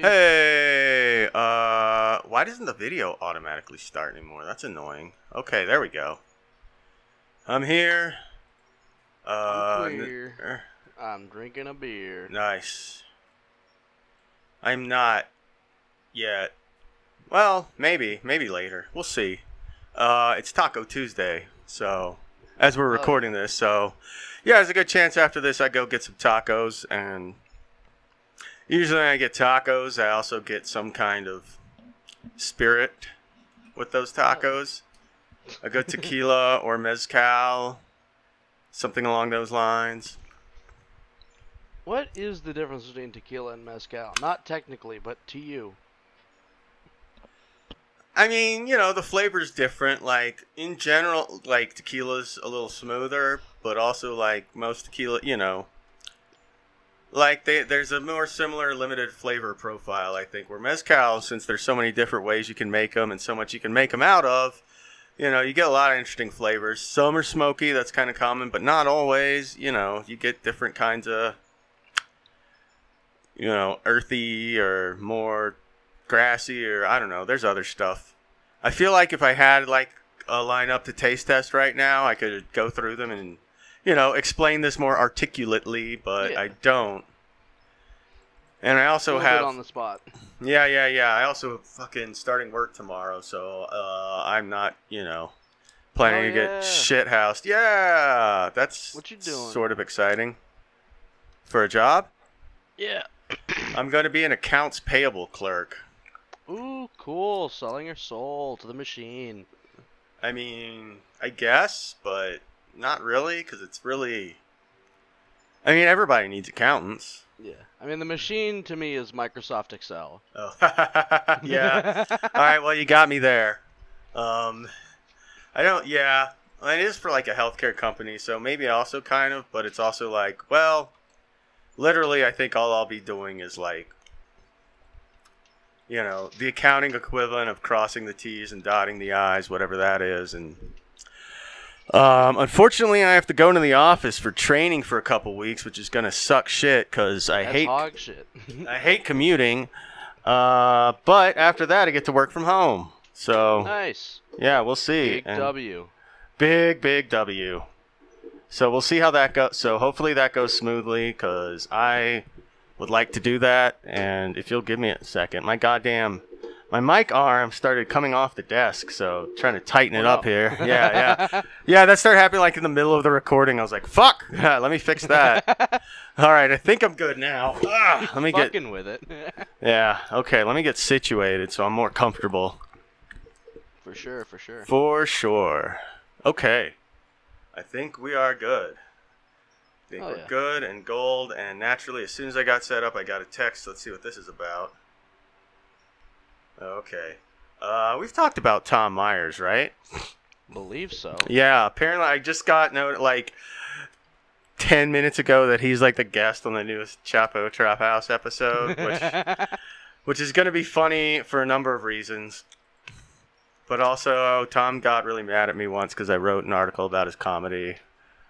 Hey. Uh, why doesn't the video automatically start anymore? That's annoying. Okay, there we go. I'm here. Uh, I'm n- er, I'm drinking a beer. nice. I'm not yet. Well, maybe, maybe later. We'll see. Uh, it's Taco Tuesday, so as we're yeah. recording this, so yeah, there's a good chance after this I go get some tacos, and usually when I get tacos, I also get some kind of spirit with those tacos. A good tequila or mezcal, something along those lines. What is the difference between tequila and mezcal? Not technically, but to you. I mean, you know, the flavor's different. Like in general, like tequila's a little smoother, but also like most tequila, you know, like they, there's a more similar limited flavor profile. I think where mezcal, since there's so many different ways you can make them and so much you can make them out of, you know, you get a lot of interesting flavors. Some are smoky, that's kind of common, but not always. You know, you get different kinds of, you know, earthy or more grassy or I don't know. There's other stuff. I feel like if I had like a lineup to taste test right now, I could go through them and you know explain this more articulately, but Yeah. I don't. And I also bit have on the spot. yeah, yeah, yeah. I also fucking starting work tomorrow, so uh, I'm not, you know, planning Oh, to yeah. get shit housed. Yeah, that's What you doing? Sort of exciting for a job. Yeah. I'm going to be an accounts payable clerk. Ooh, cool. Selling your soul to the machine. I mean, I guess, but not really, because it's really. I mean, everybody needs accountants. Yeah. I mean, the machine to me is Microsoft Excel. Oh, yeah. All right, well, you got me there. Um, I don't. Yeah, it is for like a healthcare company, so maybe also kind of, but it's also like, well, literally, I think all I'll be doing is like, you know, the accounting equivalent of crossing the T's and dotting the I's, whatever that is, and. Um, unfortunately, I have to go into the office for training for a couple weeks, which is gonna suck shit because I That's hate hog shit. I hate commuting. Uh, but after that, I get to work from home. So nice. yeah, we'll see. Big And W. Big big W. So we'll see how that goes. So hopefully that goes smoothly because I would like to do that. And if you'll give me a second, my goddamn. My mic arm started coming off the desk, so trying to tighten it Oh, up here. Yeah, yeah. Yeah, that started happening like in the middle of the recording. I was like, "Fuck, let me fix that." All right, I think I'm good now. Ah, let me get Fucking with it. yeah, okay, let me get situated so I'm more comfortable. for sure, for sure. For sure. Okay. I think we are good. I think Oh, we're yeah. good and gold, and naturally, as soon as I got set up, I got a text. Let's see what this is about. Okay. Uh, we've talked about Tom Myers, right? Believe so. Yeah, apparently I just got note like 10 minutes ago that he's like the guest on the newest Chapo Trap House episode, which which is going to be funny for a number of reasons. But also, Tom got really mad at me once because I wrote an article about his comedy.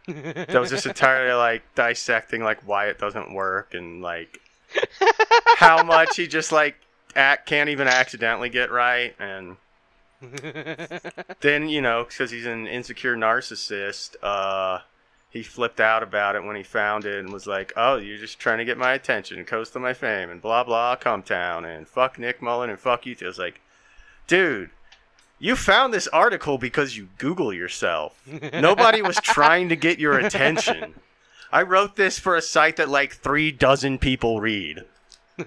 That was just entirely like dissecting like why it doesn't work and like how much he just like act can't even accidentally get right and then you know because he's an insecure narcissist uh he flipped out about it when he found it and was like oh you're just trying to get my attention coast of my fame and blah blah Cumtown and fuck nick mullen and fuck you too. i was like dude you found this article because you google yourself. Nobody was trying to get your attention. I wrote this for a site that like three dozen people read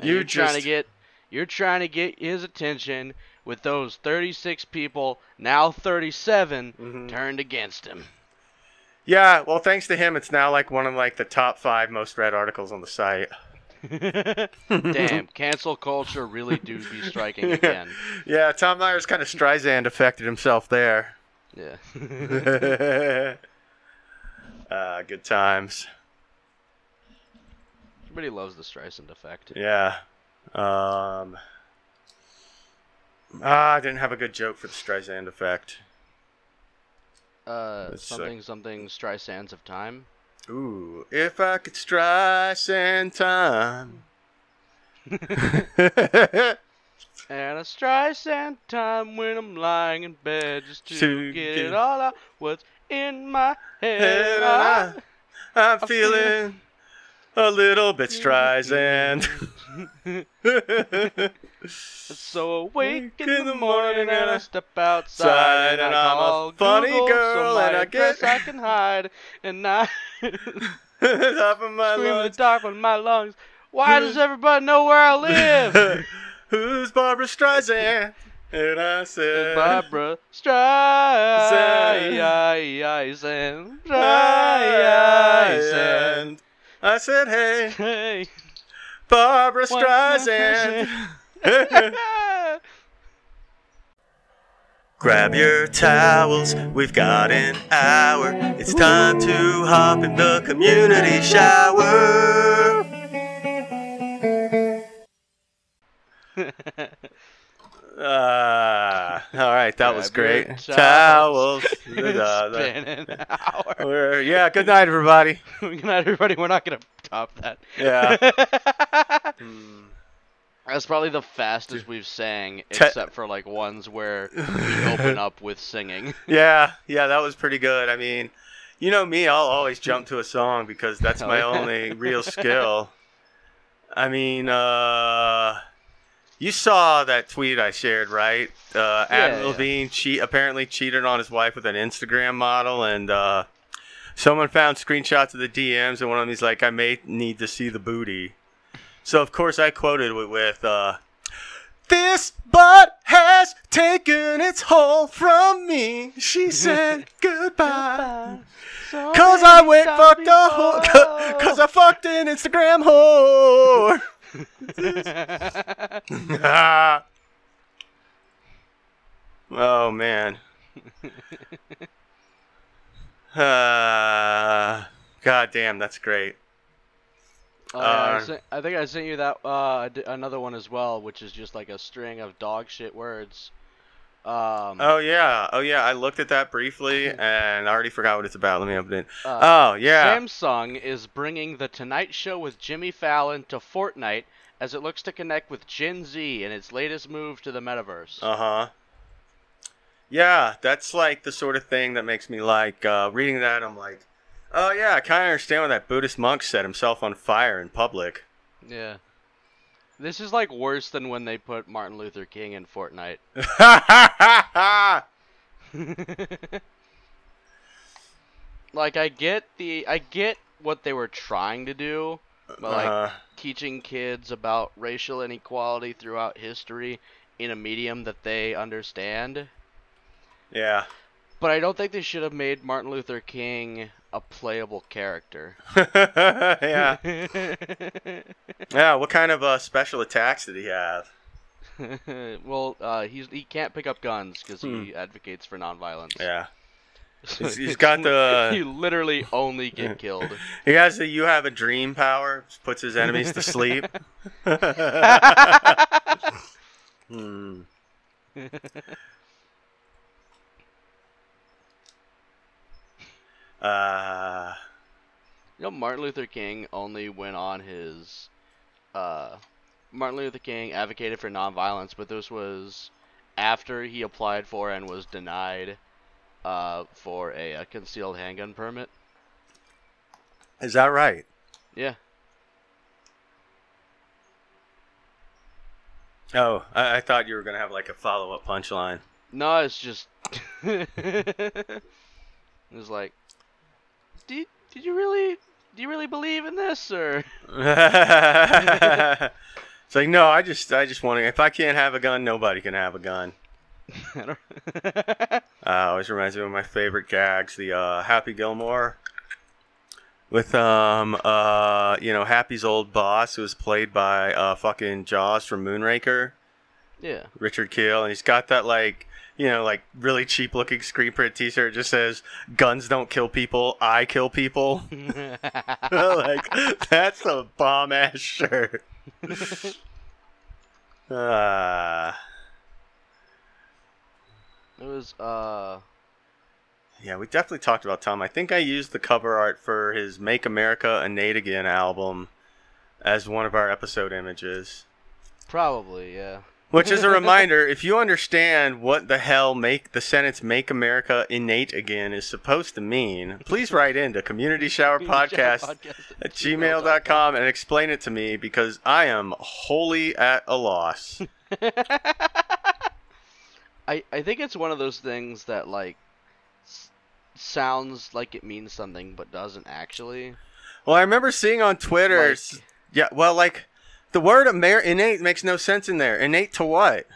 And You you're trying to get you're trying to get his attention with those 36 people, now 37, Mhm. turned against him. yeah well thanks to him it's now like one of like the top five most read articles on the site Damn, cancel culture really do be striking again. yeah, Tom Myers kind of Streisand affected himself there. Yeah. uh, good times. Everybody loves the Streisand effect. Yeah. Um, ah, I didn't have a good joke for the Streisand effect. Uh, something something Streisands of time. Ooh, if I could Streisand time. And a Streisand time when I'm lying in bed just to, To get get- it all out what's in my head. And I, I'm feeling a little bit Streisand. so awake in the morning and I step outside and, and I I'm a funny Google, girl, so and I guess I can hide and I Top of my scream in the dark with my lungs. Why does everybody know where I live? Who's Barbra Streisand? And I said, Barbra Streisand. Streisand. Streisand. I said, hey, Hey. Barbra Streisand. Grab your towels, we've got an hour. It's time to hop in the community shower. Ah, all right, that was great. towels. Towels. Da, da. It's been an hour. We're- yeah, good night, everybody. Good night, everybody. We're not gonna top that. Yeah. Hmm. That's probably the fastest we've sang, Te- except for like ones where we open up with singing. Yeah, yeah, that was pretty good. I mean, you know me, I'll always jump to a song because that's Oh, my only real skill. I mean, uh, you saw that tweet I shared, right? Uh, Adam yeah. Levine cheat apparently cheated on his wife with an Instagram model, and uh, someone found screenshots of the DMs, and one of them is like, "I may need to see the booty." So of course I quoted it with, uh, "This butt has taken its whole from me." She said goodbye. Cause I went fucked a whore. Cause I fucked an Instagram whore. oh man. Uh, God damn, that's great. Oh, yeah, I, Uh, sent, I think I sent you that uh, another one as well, which is just like a string of dog shit words. Um, Oh yeah, oh yeah. I looked at that briefly and I already forgot what it's about. Let me open it. uh, Oh yeah. Samsung is bringing the Tonight Show with Jimmy Fallon to Fortnite as it looks to connect with Gen Z in its latest move to the metaverse. Uh huh. Yeah, that's like the sort of thing that makes me like uh, reading that. I'm like, oh yeah, I kind of understand why that Buddhist monk set himself on fire in public. Yeah. This is like worse than when they put Martin Luther King in Fortnite. like I get the I get what they were trying to do, but like uh, teaching kids about racial inequality throughout history in a medium that they understand. Yeah. But I don't think they should have made Martin Luther King a playable character. yeah. Yeah. What kind of uh, special attacks did he have? well, uh, he's he can't pick up guns because Hmm. he advocates for nonviolence. Yeah. He's- he's got the- He literally only get killed. He has the "you have a dream" power. Puts his enemies to sleep. hmm. Uh, You know, Martin Luther King only went on his. Uh, Martin Luther King advocated for nonviolence, but this was after he applied for and was denied uh, for a, a concealed handgun permit. is that right? Yeah. Oh, I, I thought you were gonna have like a follow-up punchline. No, it's just. it was like, did did you really do you really believe in this or? it's like no, I just, I just want to. If I can't have a gun, nobody can have a gun. I Uh, always reminds me of my favorite gags, the uh, Happy Gilmore with um uh you know Happy's old boss who was played by uh fucking Jaws from Moonraker, yeah. Richard Kiel, and he's got that like you know like really cheap looking screen print T-shirt just says "Guns don't kill people, I kill people." like that's a bomb ass shirt. uh, it was uh. Yeah, we definitely talked about Tom. I think I used the cover art for his Make America Innate Again album as one of our episode images. Probably, yeah. Which is a reminder, if you understand what the hell make the sentence "Make America Innate Again" is supposed to mean, please write into Community Shower Podcast at gmail.com and explain it to me because I am wholly at a loss. I I think it's one of those things that like s- sounds like it means something but doesn't actually. Well, I remember seeing on Twitter, Like- yeah, well, like the word Amer- innate makes no sense in there. Innate to what?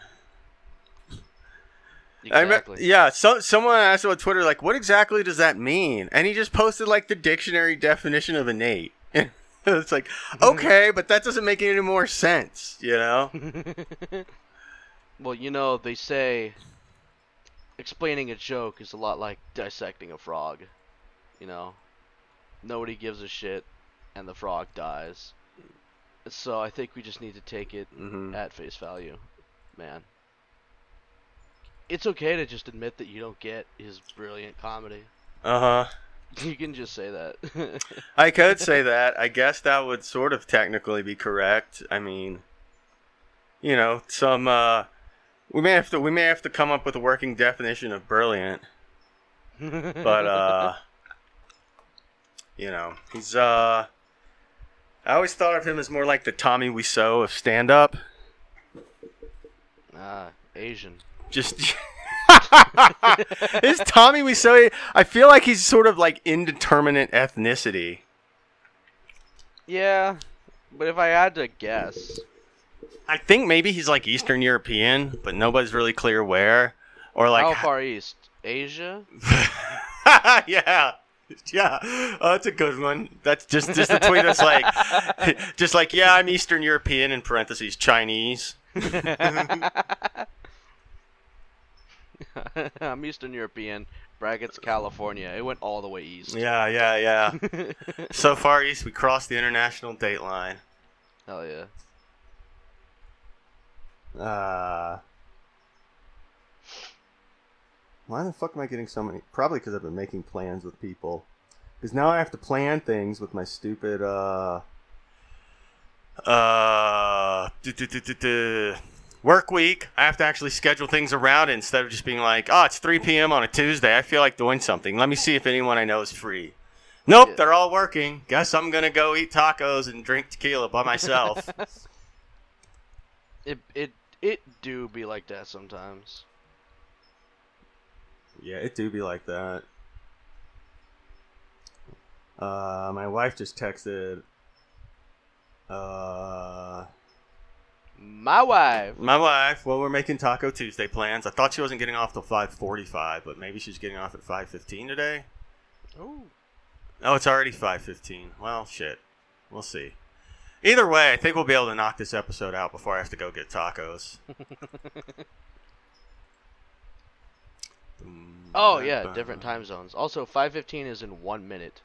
Exactly. yeah, so someone asked on Twitter, like, what exactly does that mean? And he just posted like the dictionary definition of innate. it's like, okay, but that doesn't make any more sense, you know? well, you know, they say explaining a joke is a lot like dissecting a frog. You know, nobody gives a shit, and the frog dies. So I think we just need to take it hmm at face value, man. It's okay to just admit that you don't get his brilliant comedy. Uh huh. You can just say that. I could say that. I guess that would sort of technically be correct. I mean, you know, some uh, we may have to we may have to come up with a working definition of brilliant. but uh you know he's uh i always thought of him as more like the tommy wiseau of stand-up ah, Asian. just is tommy wiseau i feel like he's sort of like indeterminate ethnicity Yeah, but if I had to guess, i think maybe he's like eastern european but nobody's really clear where or like how far east? Asia? yeah yeah oh, that's a good one that's just just a tweet that's like just like yeah i'm eastern european in parentheses chinese I'm Eastern European. Brackets California. It went all the way east. Yeah, yeah, yeah. so far east, we crossed the international date line. Hell yeah. Uh, why the fuck am I getting so many? Probably because I've been making plans with people. Because now I have to plan things with my stupid, uh, uh, duh, duh, duh, work week. I have to actually schedule things around it instead of just being like, oh, it's 3 p.m. on a Tuesday. I feel like doing something. Let me see if anyone I know is free. Nope, Yeah. they're all working. Guess I'm gonna go eat tacos and drink tequila by myself. It it it do be like that sometimes. Yeah, it do be like that. Uh, my wife just texted. Uh, My wife. my wife. Well, we're making Taco Tuesday plans. I thought she wasn't getting off till five forty-five, but maybe she's getting off at five fifteen today. Ooh. Oh, it's already five fifteen. Well, shit. We'll see. Either way, I think we'll be able to knock this episode out before I have to go get tacos. Oh yeah, different time zones. Also, 5:15 is in one minute.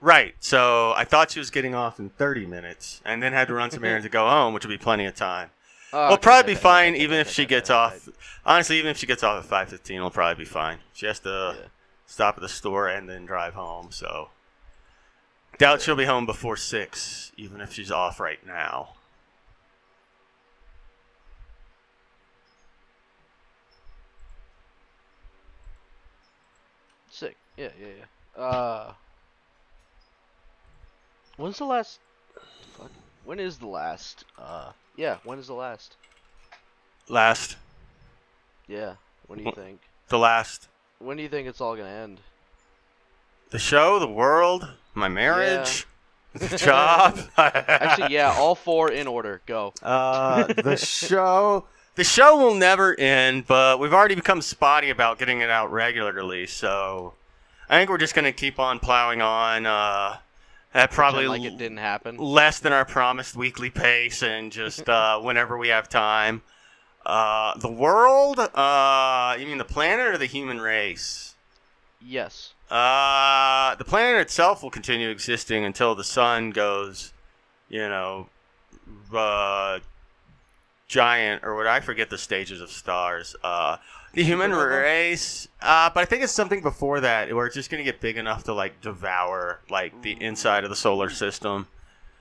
Right. So I thought she was getting off in 30 minutes and then had to run some errands to go home, which would be plenty of time. Oh, We'll okay, probably be fine even if she gets off. Honestly, even if she gets off at 5:15, we'll probably be fine. She has to Yeah. stop at the store and then drive home, so doubt she'll be home before 6 even if she's off right now. Yeah, yeah, yeah. Uh, when's the last? Fuck. When is the last? Uh, yeah. When is the last? Last Yeah. When do you think? the last When do you think it's all gonna end? the show, the world, my marriage, the job. Actually, yeah. All four in order. Go. Uh, the show. The show will never end, but we've already become spotty about getting it out regularly. So I think we're just gonna keep on plowing on. Uh, at probably like it didn't happen. less than our promised weekly pace, and just uh, whenever we have time. Uh, the world. Uh, you mean the planet or the human race? Yes. Uh, the planet itself will continue existing until the sun goes, you know, uh, giant or what I forget the stages of stars. Uh, the human race. Uh, but I think it's something before that where it's just gonna get big enough to like devour like the inside of the solar system.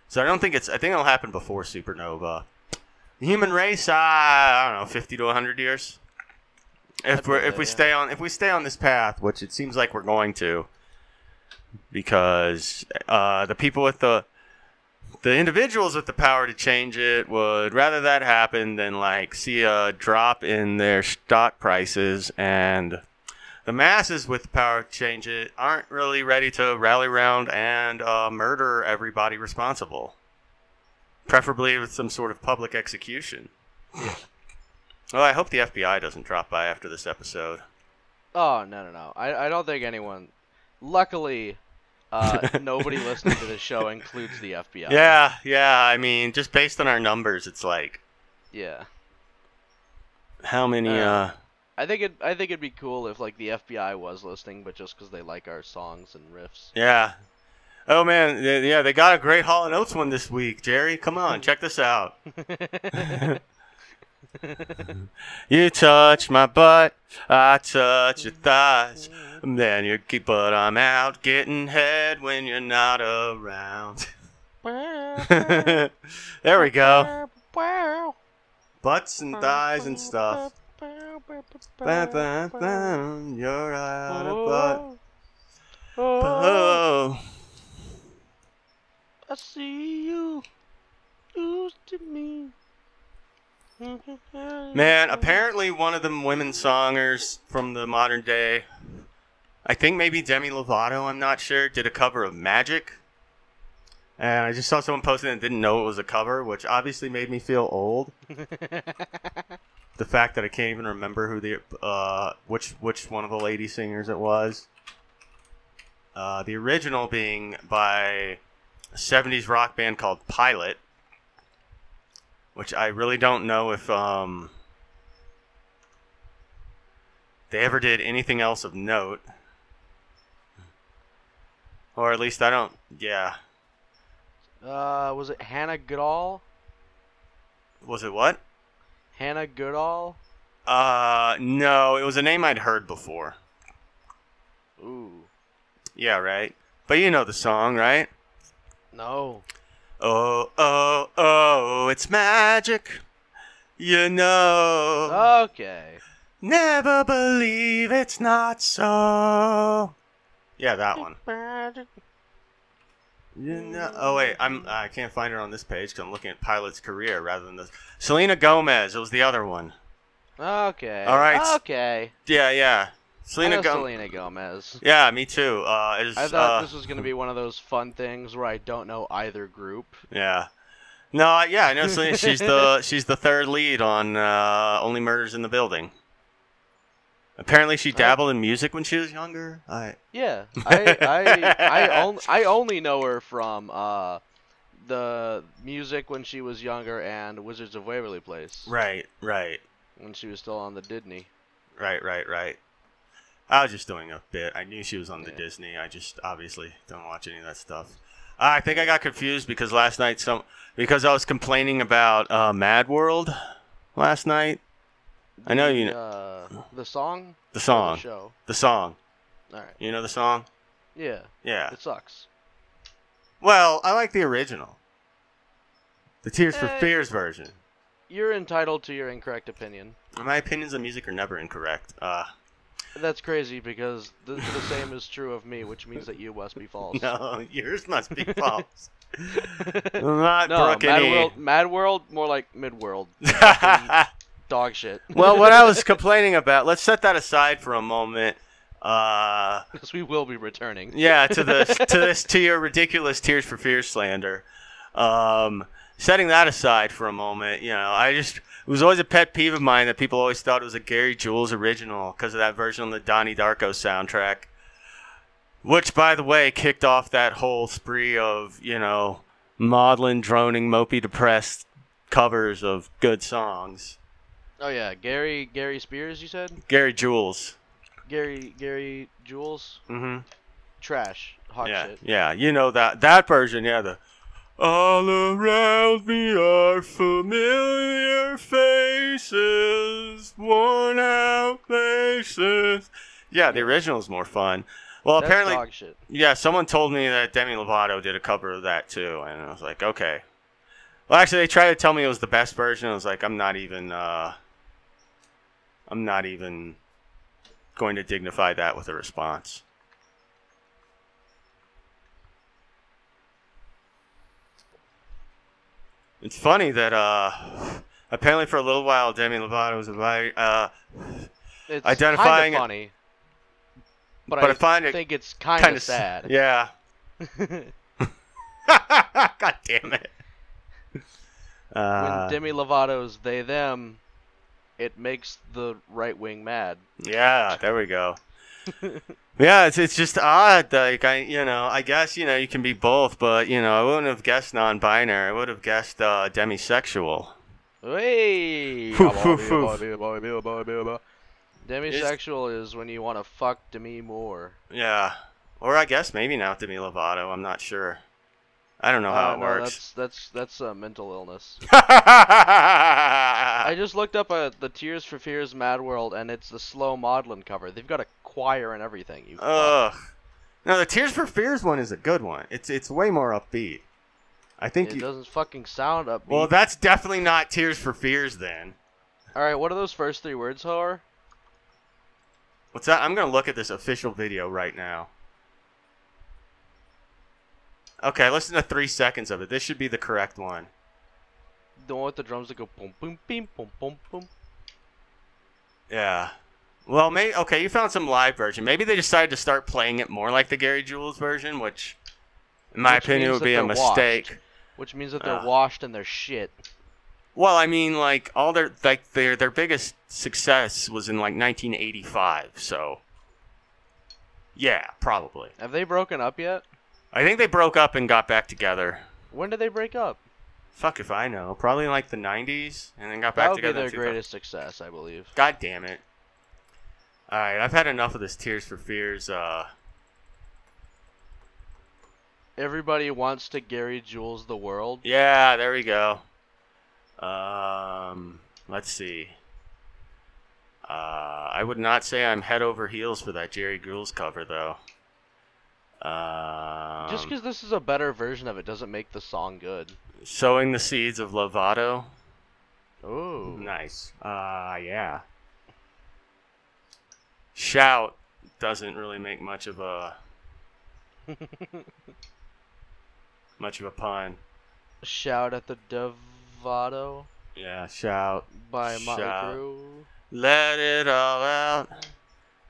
So I don't think it's. I think it'll happen before supernova. The human race, uh, I don't know, 50 to 100 years. If we if we yeah. stay on if we stay on this path, which it seems like we're going to, because uh, the people with the the individuals with the power to change it would rather that happen than like see a drop in their stock prices and the masses with the power to change it aren't really ready to rally around and uh, murder everybody responsible preferably with some sort of public execution well i hope the fbi doesn't drop by after this episode Oh no no no! I I don't think anyone. Luckily, uh, nobody listening to this show includes the FBI. yeah yeah i mean just based on our numbers it's like Yeah. how many Uh, uh I think it. I think it'd be cool if like the FBI was listening, but just because they like our songs and riffs. Yeah. Oh man, yeah, they got a great Hall and Oates one this week. Jerry, come on, check this out. you touch my butt, I touch your thighs. Then you keep, but I'm out getting head when you're not around. there we go. Butts and thighs and stuff. You're out of butt. Oh. oh. I see you used to me. Man, apparently one of them women songers from the modern day, I think maybe Demi Lovato, I'm not sure, did a cover of Magic. And I just saw someone posting it and didn't know it was a cover, which obviously made me feel old. the fact that I can't even remember who the uh, which which one of the lady singers it was. Uh, the original being by a 70s rock band called Pilot, which I really don't know if um, they ever did anything else of note. Or at least I don't. Yeah. Uh, was it Hannah Goodall? Was it what? Hannah Goodall? Uh, no, it was a name I'd heard before. Ooh, Yeah, right. But you know the song, right? no. Oh, oh, oh, it's magic. You know. Okay. Never believe it's not so. Yeah, that one. You know. Oh wait, I'm. I can't find her on this page because I'm looking at Pilot's career rather than the. Selena Gomez. It was the other one. Okay. All right. Okay. Yeah, yeah. Selena, Selena Gomez. Selena Gomez. Yeah, me too. Uh, is, I thought uh, this was gonna be one of those fun things where I don't know either group. Yeah. No, yeah, I know. Selena, she's the she's the third lead on uh, Only Murders in the Building. Apparently, she dabbled in music when she was younger. I Yeah, I I I, on, I only know her from uh the music when she was younger and Wizards of Waverly Place right, right, when she was still on the Disney. right, right, right. I was just doing a bit. I knew she was on the Yeah. Disney. I just obviously don't watch any of that stuff. I think I got confused because last night some because I was complaining about uh, Mad World last night. I know you The, kn- Uh, the song. The song, The show. the song. All right. You know the song? Yeah. Yeah. It sucks. Well, I like the original. The Tears for Eh. Fears version. You're entitled to your incorrect opinion. My opinions on music are never incorrect. Uh, That's crazy because the, the same is true of me, which means that you must be false. no, yours must be false. Not no, Mad World, Mad World, more like Mid World. Dog shit. well, what I was complaining about, let's set that aside for a moment. Uh, Because we will be returning. yeah, to this, to this, to your ridiculous Tears for Fears slander. Um, setting that aside for a moment, you know, I just it was always a pet peeve of mine that people always thought it was a Gary Jules original because of that version on the Donnie Darko soundtrack. Which, by the way, kicked off that whole spree of you know maudlin, droning, mopey, depressed covers of good songs. Oh yeah, Gary Gary Spears, you said? Gary Jules. Gary Gary Jules? Mm-hmm. Trash. Hot yeah, shit. yeah, you know that that version, yeah. The all around me are familiar faces, worn out places. Yeah, the original is more fun. Well, That's apparently, yeah. Someone told me that Demi Lovato did a cover of that too, and I was like, okay. Well, actually, they tried to tell me it was the best version. I was like, I'm not even. Uh, I'm not even going to dignify that with a response. It's funny that uh, apparently for a little while Demi Lovato was uh, It's Identifying it- kind of funny, but, but I, I find it think it's kind kind of sad. Yeah. God damn it. Uh, when Demi Lovato's they them, it makes the right wing mad. yeah, there we go. yeah, it's it's just odd. Like I, you know, I guess you know you can be both, but you know, I wouldn't have guessed non-binary. I would have guessed uh, demisexual. Hey, demisexual is when you want to fuck Demi Moore. Yeah, or I guess maybe not Demi Lovato. I'm not sure. I don't know how Uh, it no, works. that's that's that's a mental illness. I just looked up uh, the Tears for Fears Mad World, and it's the slow maudlin cover. They've got a choir and everything. You fuck. Ugh. No, the Tears for Fears one is a good one. It's it's way more upbeat. I think it you. doesn't fucking sound upbeat. Well, that's definitely not Tears for Fears then. All right, what are those first three words, Har? What's that? I'm gonna look at this official video right now. Okay, listen to three seconds of it. This should be the correct one. One with the drums that go boom, boom, boom, boom, boom, boom. Yeah. Well, maybe okay. You found some live version. Maybe they decided to start playing it more like the Gary Jules version, which, in my Which opinion, means would be a they're washed. mistake. Which means that they're Ah. washed and they're shit. Well, I mean, like all their like their their biggest success was in like 1985. So, yeah, probably. Have they broken up yet? I think they broke up and got back together. When did they break up? Fuck if I know. Probably in like the 90s, and then got That back would be together. their in 2000. greatest success, I believe. God damn it. All right, I've had enough of this Tears for Fears. Uh, Everybody wants to Gary Jules the world. yeah, there we go. Um, let's see. Uh, I would not say I'm head over heels for that Jerry Jules cover, though. Um, Just because this is a better version of it doesn't make the song good. sowing the seeds of Lovato. Oh. Nice. Uh, yeah. Shout doesn't really make much of a much of a pun. Shout at the Devato Yeah, shout. by Motley Shout. Crue. Let it all out.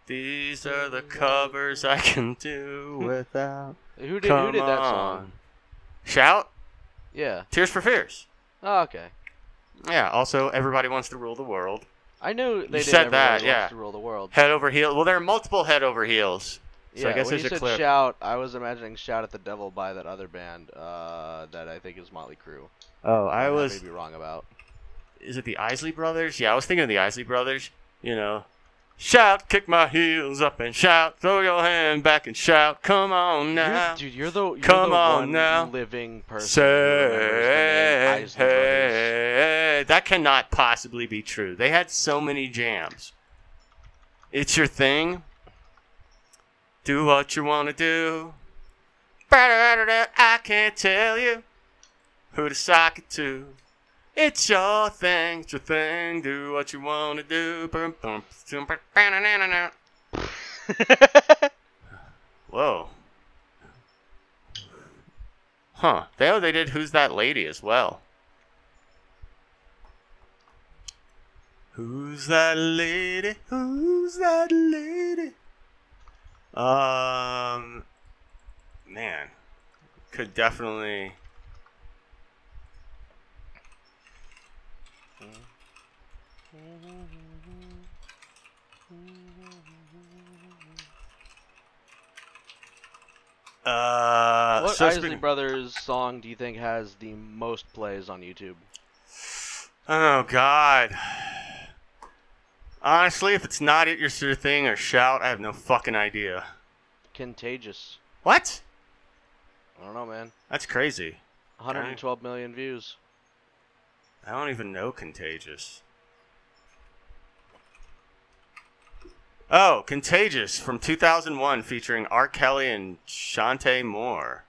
These are the covers I can do without. Who did Come who did that on. song? Shout. Yeah. Tears for Fears. Oh, okay. Yeah. Also, everybody wants to rule the world. I knew they said that, Wants yeah. to rule the world. Head over heels. Well, there are multiple head over heels. So yeah, I guess when there's you a said clip. shout, I was imagining "Shout at the Devil" by that other band uh, that I think is Motley Crue. Oh, I was. Maybe wrong about. is it the Isley Brothers? Yeah, I was thinking of the Isley Brothers. You know, shout, kick my heels up and shout, throw your hand back and shout, come on You're- now. dude, you're the you're Come the on one now. living person who remembers the name Say, Brothers. hey, that cannot possibly be true. They had so many jams. It's your thing. Do what you want to do. I can't tell you who to sock it to. It's your thing, it's your thing. Do what you want to do. Whoa. Huh. They, oh, they did Who's That Lady as well. Who's that lady? Who's that lady? Um, man, could definitely. Uh, what so Isley speak- Brothers song do you think has the most plays on YouTube? Oh God. Honestly, if it's not it your sort of thing or shout, I have no fucking idea. Contagious. What? I don't know, man. That's crazy. 112 million views. I don't even know Contagious. Oh, Contagious from 2001 featuring R. Kelly and Chanté Moore.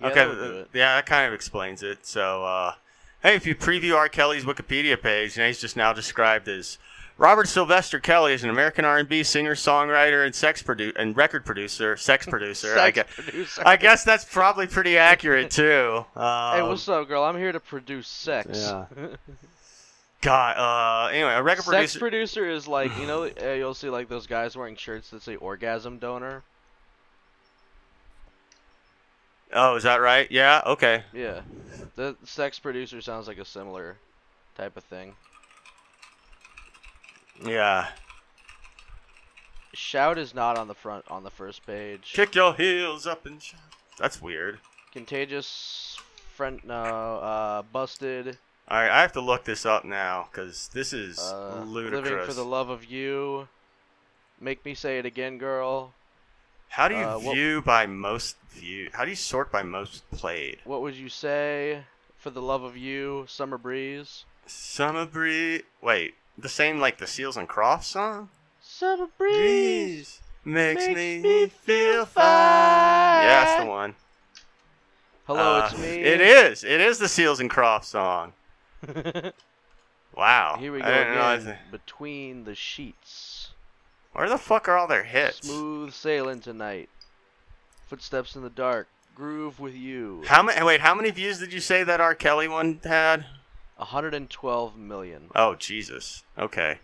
Yeah, okay, uh, yeah, that kind of explains it. So, uh, hey, if you preview R. Kelly's Wikipedia page, and he's just now described as Robert Sylvester Kelly is an American R&B singer, songwriter, and sex produ- and record producer, sex producer. I guess. producer. I guess that's probably pretty accurate too. Um, Hey, what's up, girl? I'm here to produce sex. Yeah. God. Uh, anyway, a record Sex producer. producer is like you know uh, you'll see like those guys wearing shirts that say orgasm donor. oh, is that right? Yeah. Okay. Yeah, the sex producer sounds like a similar type of thing. Yeah. Shout is not on the front on the first page. Kick your heels up and shout. That's weird. Contagious, friend no, uh, busted. All right, I have to look this up now because this is Uh, ludicrous. living for the love of you. Make me say it again, girl. How do you uh, what- view by most view? How do you sort by most played? What would you say? For the love of you, summer breeze. Summer breeze. Wait, the same like the Seals and Crofts song. Summer breeze. makes, makes me, me feel feel fine. Yeah, that's the one. Hello, Uh, it's me. It is. It is the Seals and Crofts song. Wow. Here we go again. Between the sheets. Where the fuck are all their hits? Smooth sailing tonight. Footsteps in the dark. Groove with you. How many? Wait, how many views did you say that R. Kelly one had? 112 million. Oh Jesus. Okay.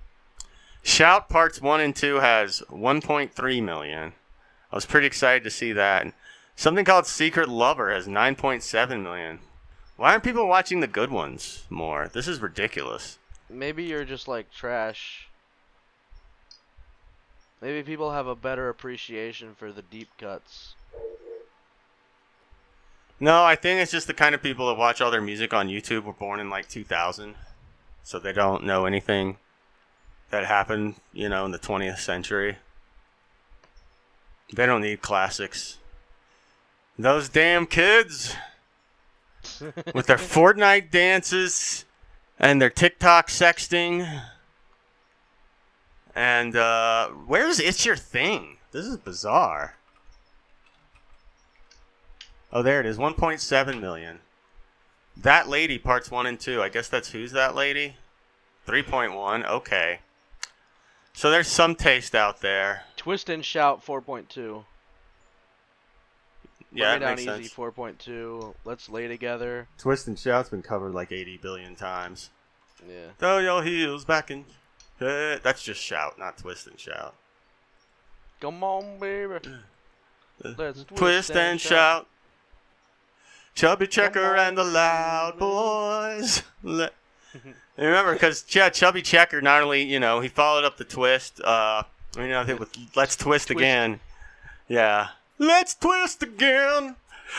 Shout parts one and two has 1.3 million. I was pretty excited to see that. Something called Secret Lover has 9.7 million. Why aren't people watching the good ones more? This is ridiculous. Maybe you're just like trash. Maybe people have a better appreciation for the deep cuts. No, I think it's just the kind of people that watch all their music on YouTube were born in like 2000, so they don't know anything that happened, you know, in the 20th century. They don't need classics. Those damn kids with their Fortnite dances and their TikTok sexting. And uh where's it's your thing? This is bizarre. Oh, there it is. 1.7 million. That lady, parts one and two. I guess that's who's that lady? 3.1. Okay. So there's some taste out there. Twist and shout 4.2. Yeah, Lay that down makes easy sense. 4.2. Let's lay together. Twist and shout's been covered like 80 billion times. Yeah. Throw your heels back in. Eh, That's just shout, not twist and shout. Come on, baby. Uh, Let's Twist and shout. Chubby Checker and the Loud Boys. Let- Remember, because yeah, Chubby Checker not only you know he followed up the twist, uh, you know, with Let's Twist, Twist. again. Yeah, let's twist again,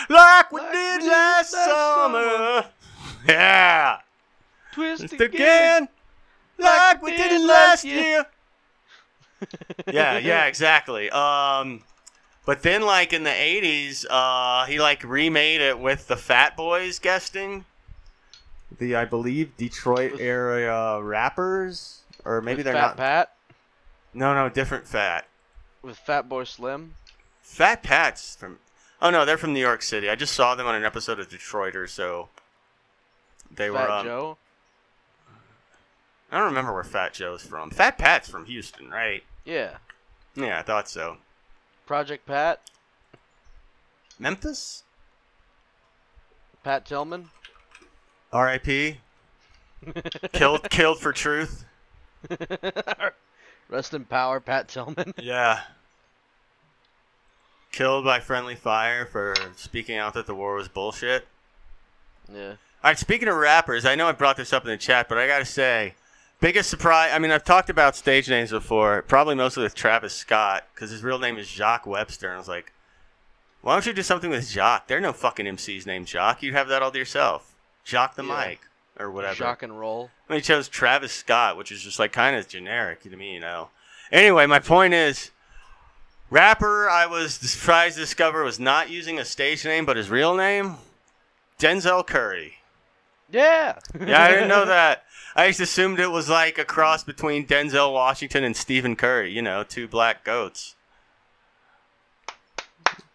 like we Like did we did last last summer. Yeah, Twist twist again. again, like we did it last year. yeah, yeah, exactly. Um, but then like in the '80s, uh, he like remade it with the Fat Boys guesting. The I believe Detroit area rappers, or maybe With they're not Fat not. Pat No, no, different Fat. with Fatboy Slim. Fat Pat's from. Oh no, they're from New York City. I just saw them on an episode of Detroit or so they Fat were. Um, Joe. I don't remember where Fat Joe's from. Fat Pat's from Houston, right? Yeah. Yeah, I thought so. Project Pat. Memphis. Pat Tillman. R.I.P. killed killed for truth. Rest in power, Pat Tillman. Yeah. Killed by friendly fire for speaking out that the war was bullshit. yeah. All right, speaking of rappers, I know I brought this up in the chat, but I got to say, biggest surprise. I mean, I've talked about stage names before, probably mostly with Travis Scott, because his real name is Jacques Webster. And I was like, why don't you do something with Jacques? There are no fucking MCs named Jacques. You have that all to yourself. Jacques the Yeah. mic, or whatever. Shock and roll. I mean, he chose Travis Scott, which is just like kind of generic to me, you know. Anyway, my point is, rapper I was surprised to discover was not using a stage name but his real name, Denzel Curry. Yeah. Yeah, I didn't know that. I just assumed it was like a cross between Denzel Washington and Stephen Curry. You know, two black goats.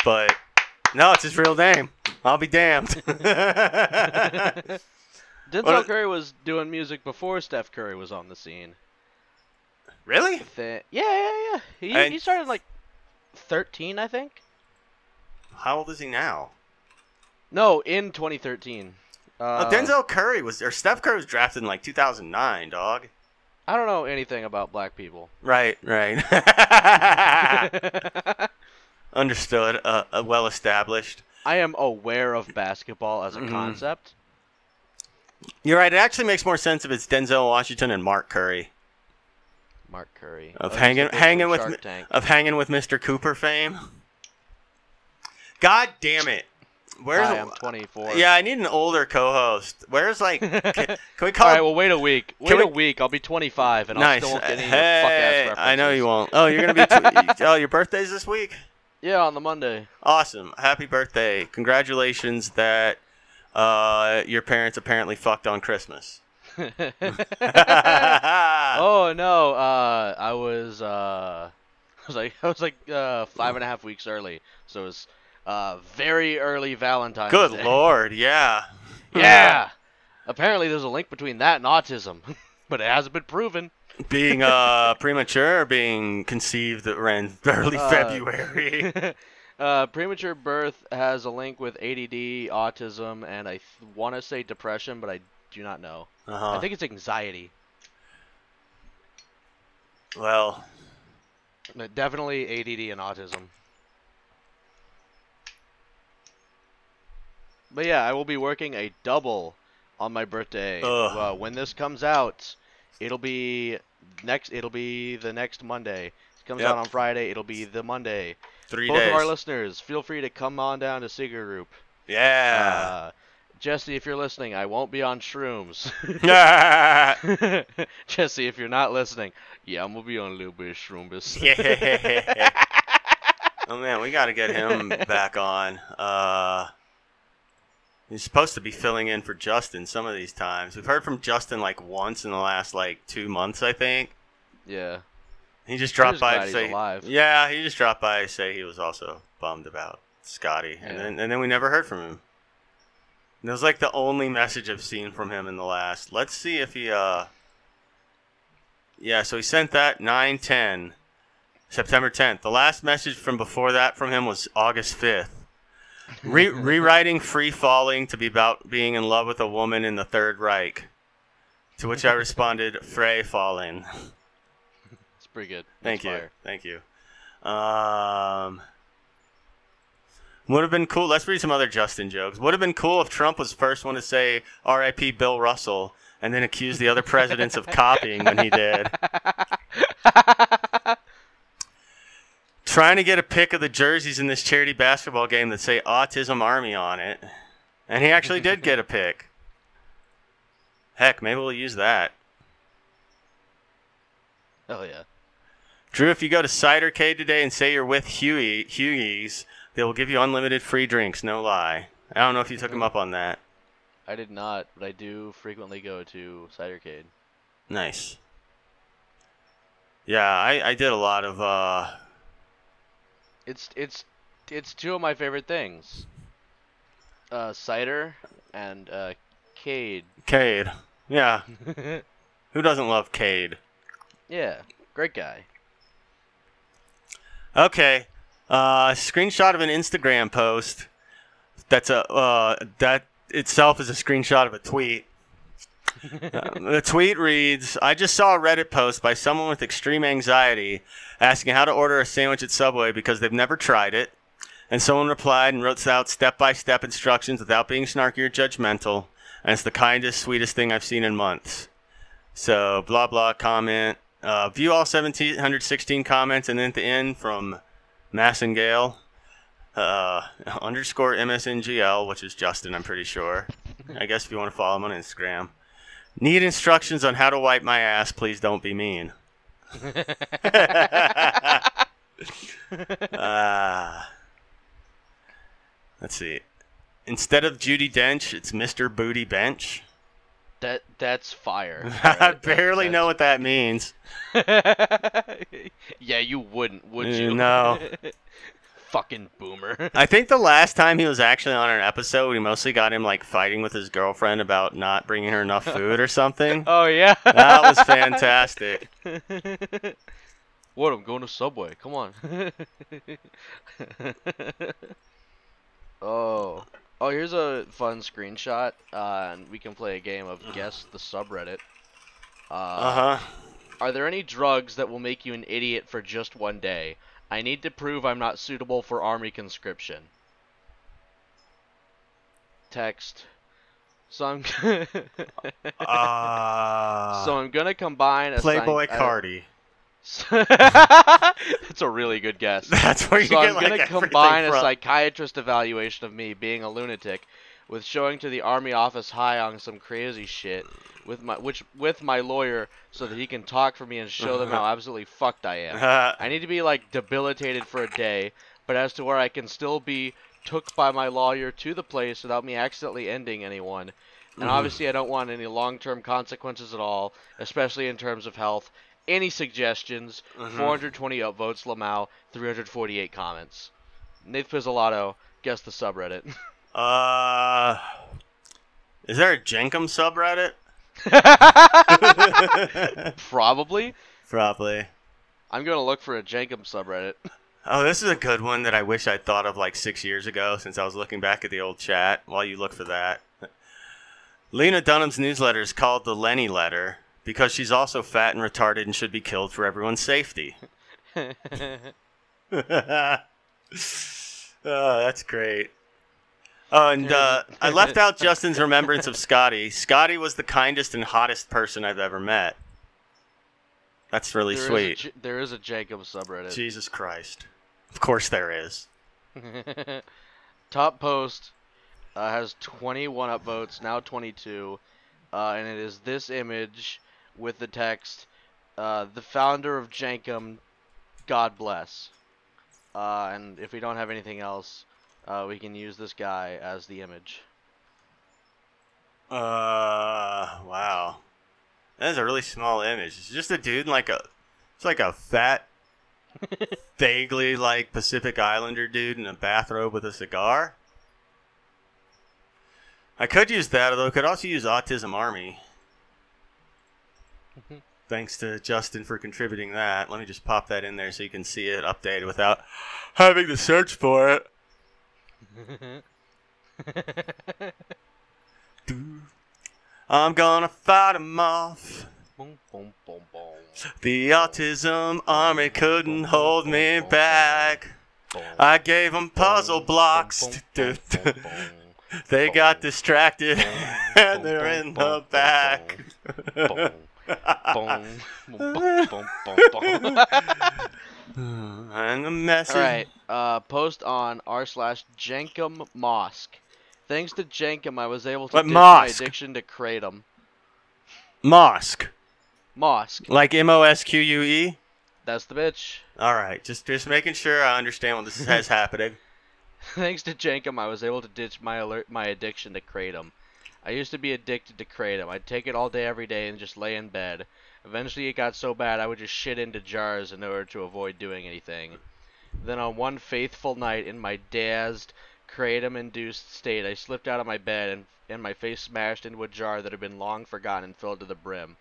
But no, it's his real name. I'll be damned. Denzel Well, Curry was doing music before Steph Curry was on the scene. really? Th- yeah, yeah, yeah. He, And- he started like 13, I think. How old is he now? No, in 2013. Uh, Denzel Curry was, or Steph Curry was drafted in like 2009, dog. I don't know anything about black people. Right, right. Understood. Uh, uh, well established. I am aware of basketball as a Mhm. concept. You're right. It actually makes more sense if it's Denzel Washington and Mark Curry Mark Curry. of Oh, hanging hanging with of hanging with Mr. Cooper fame. God damn it! Where's Hi, I'm 24. yeah? I need an older co-host. Where's like? Can, can we All call? right, well, wait a week. Wait Can a week. I'll be 25, and I'll still get any hey, fuck ass I know you won't. Oh, you're gonna be. Tw- oh, your birthday's this week. Yeah, on the Monday. Awesome. Happy birthday. Congratulations that uh, your parents apparently fucked on Christmas. oh no, uh, I was uh, I was like I was like uh, five and a half weeks early, so it was uh, very early Valentine's Good Day. lord, yeah. Yeah. Apparently, there's a link between that and autism, but it hasn't been proven. being uh premature or being conceived around early Uh, February. uh, premature birth has a link with ADD, autism, and I th- want to say depression, but I do not know. Uh-huh. I think it's anxiety. well, But definitely ADD and autism. But yeah, I will be working a double on my birthday. Uh, when this comes out, it'll be next. It'll be the next Monday. It comes Yep. out on Friday. It'll be the Monday. three Both days. of our listeners, feel free to come on down to Secret Group. yeah. Uh, Jesse, if you're listening, I won't be on shrooms. Jesse, if you're not listening, yeah, I'm gonna be on a little bit of shroombus. yeah. oh man, we got to get him back on. Uh He's supposed to be filling in for Justin some of these times. We've heard from Justin like once in the last like 2 months, I think. yeah. He just dropped just by to say, alive. yeah, he just dropped by to say he was also bummed about Scotty, and then and then we never heard from him. And it was like the only message I've seen from him in the last. Let's see if he, uh, yeah, so he sent that nine ten, September tenth. The last message from before that from him was August fifth. Re- rewriting "Free Falling" to be about being in love with a woman in the Third Reich. To which I responded, "Frey falling." It's pretty good. Thank That's you. fire. Thank you. Um, would have been cool. Let's read some other Justin jokes. Would have been cool if Trump was the first one to say "R.I.P. Bill Russell" and then accuse the other presidents of copying when he did. Trying to get a pic of the jerseys in this charity basketball game that say Autism Army on it, and he actually did get a pic. Heck, maybe we'll use that. Oh yeah. Drew, if you go to Cider Cidercade today and say you're with Huey, Huey's, they will give you unlimited free drinks, no lie. I don't know if you took him up on that. I did not, but I do frequently go to Cidercade. Nice. Yeah, I, I did a lot of, uh, It's it's it's two of my favorite things. Uh, cider and uh, Cade. Cade. Yeah, who doesn't love Cade? yeah, great guy. Okay, uh, screenshot of an Instagram post. That's a, uh, that itself is a screenshot of a tweet. Uh, the tweet reads I just saw a Reddit post by someone with extreme anxiety asking how to order a sandwich at Subway because they've never tried it. And someone replied and wrote out step by step instructions without being snarky or judgmental. And it's the kindest, sweetest thing I've seen in months. So, blah, blah, comment. Uh, view all 1716 comments. And then at the end from Massengale, uh, underscore MSNGL, which is Justin, I'm pretty sure. I guess if you want to follow him on Instagram. Need instructions on how to wipe my ass. Please don't be mean. uh, let's see. Instead of Judi Dench, it's Mr. Booty Bench. That that's fire. I Alright, that- barely know what that means. yeah, you wouldn't, would Uh, you? no. Fucking boomer. I think the last time he was actually on an episode, we mostly got him like fighting with his girlfriend about not bringing her enough food or something. oh yeah. That was fantastic. what? I'm going to Subway. Come on. oh. Oh, here's a fun screenshot, uh, and we can play a game of guess the subreddit. Uh, Uh huh. Are there any drugs that will make you an idiot for just one day? I need to prove I'm not suitable for army conscription. Text. So I'm Uh, so I'm gonna combine a Playboy Cardi. That's a really good guess. That's where you so get I'm like gonna combine a from. psychiatrist evaluation of me being a lunatic with showing to the army office high on some crazy shit with my which with my lawyer so that he can talk for me and show them how absolutely fucked I am. I need to be like debilitated for a day, but as to where I can still be took by my lawyer to the place without me accidentally ending anyone. And Mhm. obviously I don't want any long-term consequences at all, especially in terms of health. Any suggestions? Mhm. 420 upvotes, Lamau, 348 comments. Nate Pizzolato, guess the subreddit. Uh, is there a Jenkem subreddit? Probably. Probably. I'm gonna look for a Jenkem subreddit. Oh, this is a good one that I wish I'd thought of like six years ago since I was looking back at the old chat while you look for that. Lena Dunham's newsletter is called the Lenny Letter because she's also fat and retarded and should be killed for everyone's safety. oh, that's great. Oh, and uh, I left out Justin's remembrance of Scotty. Scotty was the kindest and hottest person I've ever met. That's really There is a sweet. There is a Jenkem subreddit. Jesus Christ. Of course there is. Top post uh, has 21 upvotes, now 22, uh, and it is this image with the text, uh, "The founder of Jenkem, God bless." Uh, and if we don't have anything else, uh, we can use this guy as the image. Uh, wow. That is a really small image. It's just a dude in like a, it's like a fat, vaguely like Pacific Islander dude in a bathrobe with a cigar. I could use that, although I could also use Autism Army. Thanks to Justin for contributing that. Let me just pop that in there so you can see it updated without having to search for it. I'm gonna fight 'em off. Boom, boom, boom, boom. The autism army couldn't hold me back. I gave 'em puzzle blocks. They got distracted and they're in the back. Boom, boom, boom, boom, boom, boom. And the message. All right. Uh, post on r slash Jenkem Mosque. Thanks to Jenkem, I was able to What ditch mosque? my addiction to kratom. Mosque. Mosque. Like M O S Q U E? That's the bitch. All right. Just just making sure I understand what this is happening. Thanks to Jenkem, I was able to ditch my alert my addiction to kratom. I used to be addicted to kratom. I'd take it all day, every day, and just lay in bed. Eventually, it got so bad I would just shit into jars in order to avoid doing anything. Then, on one faithful night, in my dazed, kratom-induced state, I slipped out of my bed and, and my face smashed into a jar that had been long forgotten and filled to the brim.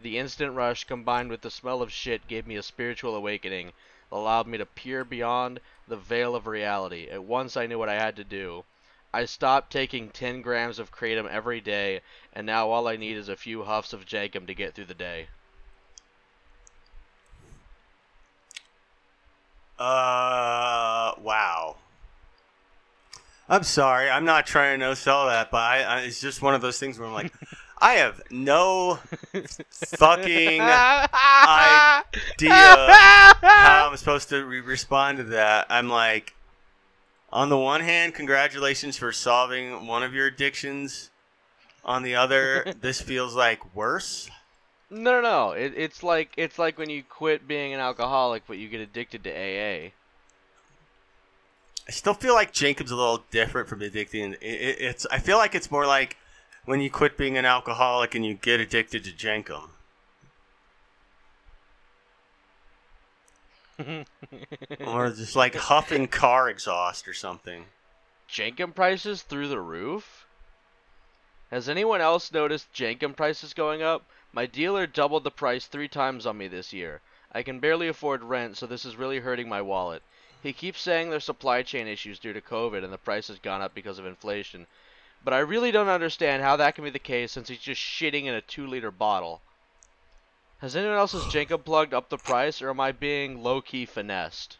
The instant rush, combined with the smell of shit, gave me a spiritual awakening, allowed me to peer beyond the veil of reality. At once I knew what I had to do. I stopped taking 10 grams of kratom every day, and now all I need is a few huffs of Jenkem to get through the day. Uh, wow. I'm sorry. I'm not trying to no sell that, but I, I, it's just one of those things where I'm like, I have no fucking idea how I'm supposed to re- respond to that. I'm like, on the one hand, congratulations for solving one of your addictions. On the other, this feels like worse. No, no, no. It, it's like it's like when you quit being an alcoholic, but you get addicted to AA. I still feel like Jacob's a little different from addicting. It, it, it's I feel like it's more like when you quit being an alcoholic and you get addicted to Jenkem. or just like huffing car exhaust or something. Jenkem prices through the roof? Has anyone else noticed Jenkem prices going up? My dealer doubled the price three times on me this year. I can barely afford rent, so this is really hurting my wallet. He keeps saying there's supply chain issues due to COVID and the price has gone up because of inflation. But I really don't understand how that can be the case since he's just shitting in a 2 liter bottle. Has anyone else's Jenkem plugged up the price, or am I being low key finessed?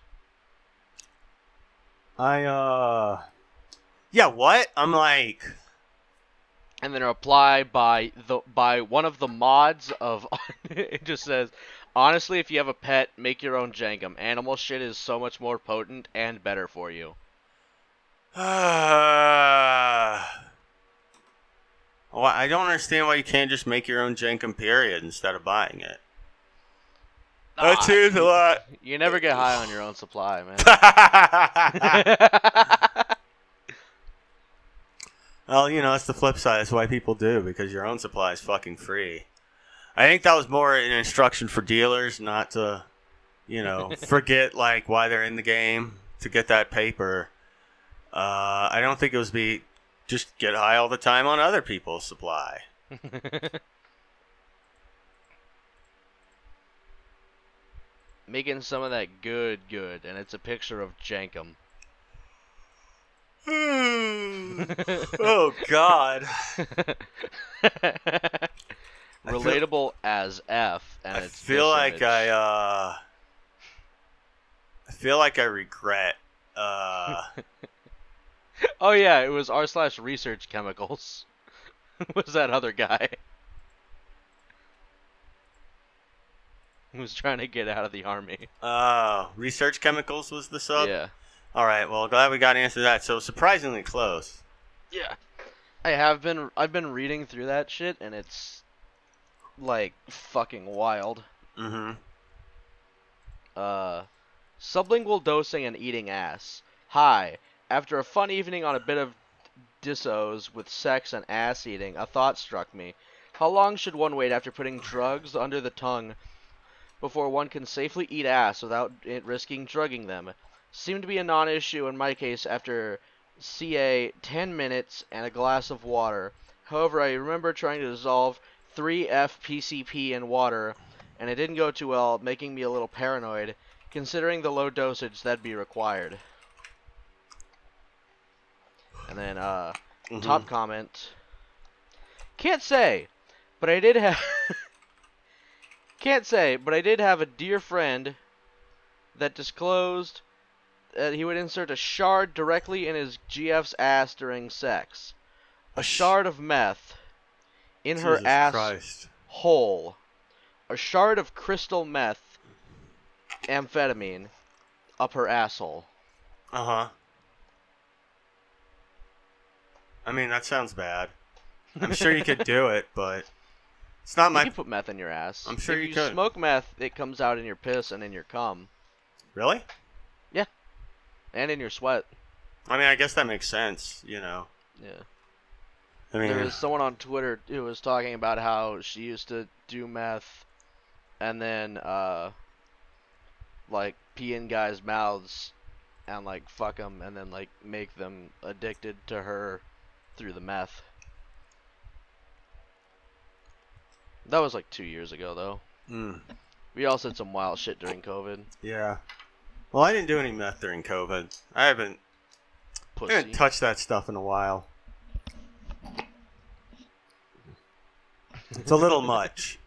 I, uh. Yeah, what? I'm like. and then reply by the by one of the mods of it just says honestly if you have a pet make your own jenkem animal shit is so much more potent and better for you Uh, well, I don't understand why you can't just make your own Jenkem period instead of buying it. That Ah, seems a lot. you never get high on your own supply man well, you know, that's the flip side. That's why people do because your own supply is fucking free. I think that was more an instruction for dealers not to, you know, forget like why they're in the game to get that paper. Uh, I don't think it was be just get high all the time on other people's supply. making some of that good good and it's a picture of Jenkem. oh God. relatable as f and I it's feel like image. I uh I feel like I regret uh oh yeah it was r slash research chemicals was that other guy who was trying to get out of the army uh research chemicals was the sub. yeah All right, well glad we got to answer that. So surprisingly close. yeah i have been i've been reading through that shit and it's like fucking wild Mm-hmm. Uh, sublingual dosing and eating ass. Hi. After a fun evening on a bit of dissos with sex and ass eating, a thought struck me. How long should one wait after putting drugs under the tongue before one can safely eat ass without it risking drugging them? Seemed to be a non-issue in my case after CA 10 minutes and a glass of water. However, I remember trying to dissolve 3F PCP in water and it didn't go too well, making me a little paranoid, considering the low dosage that'd be required. And then, uh, Mhm. top comment. Can't say, but I did have. Can't say, but I did have a dear friend that disclosed that he would insert a shard directly in his GF's ass during sex. A shard of meth in her Jesus ass Christ. hole, a shard of crystal meth, amphetamine, up her asshole. Uh huh. I mean, that sounds bad. I'm sure you could do it, but it's not You my. can put meth in your ass. I'm sure if you you could. smoke meth, it comes out in your piss and in your cum Really? Yeah. And in your sweat. I mean, I guess that makes sense. You know. Yeah. I mean, There was someone on Twitter who was talking about how she used to do meth and then uh like pee in guys' mouths and like fuck them and then like make them addicted to her through the meth. That was like 2 years ago though. mm, We all said some wild shit during COVID. yeah. Well, I didn't do any meth during COVID. I haven't, I haven't touched that stuff in a while. It's a little much.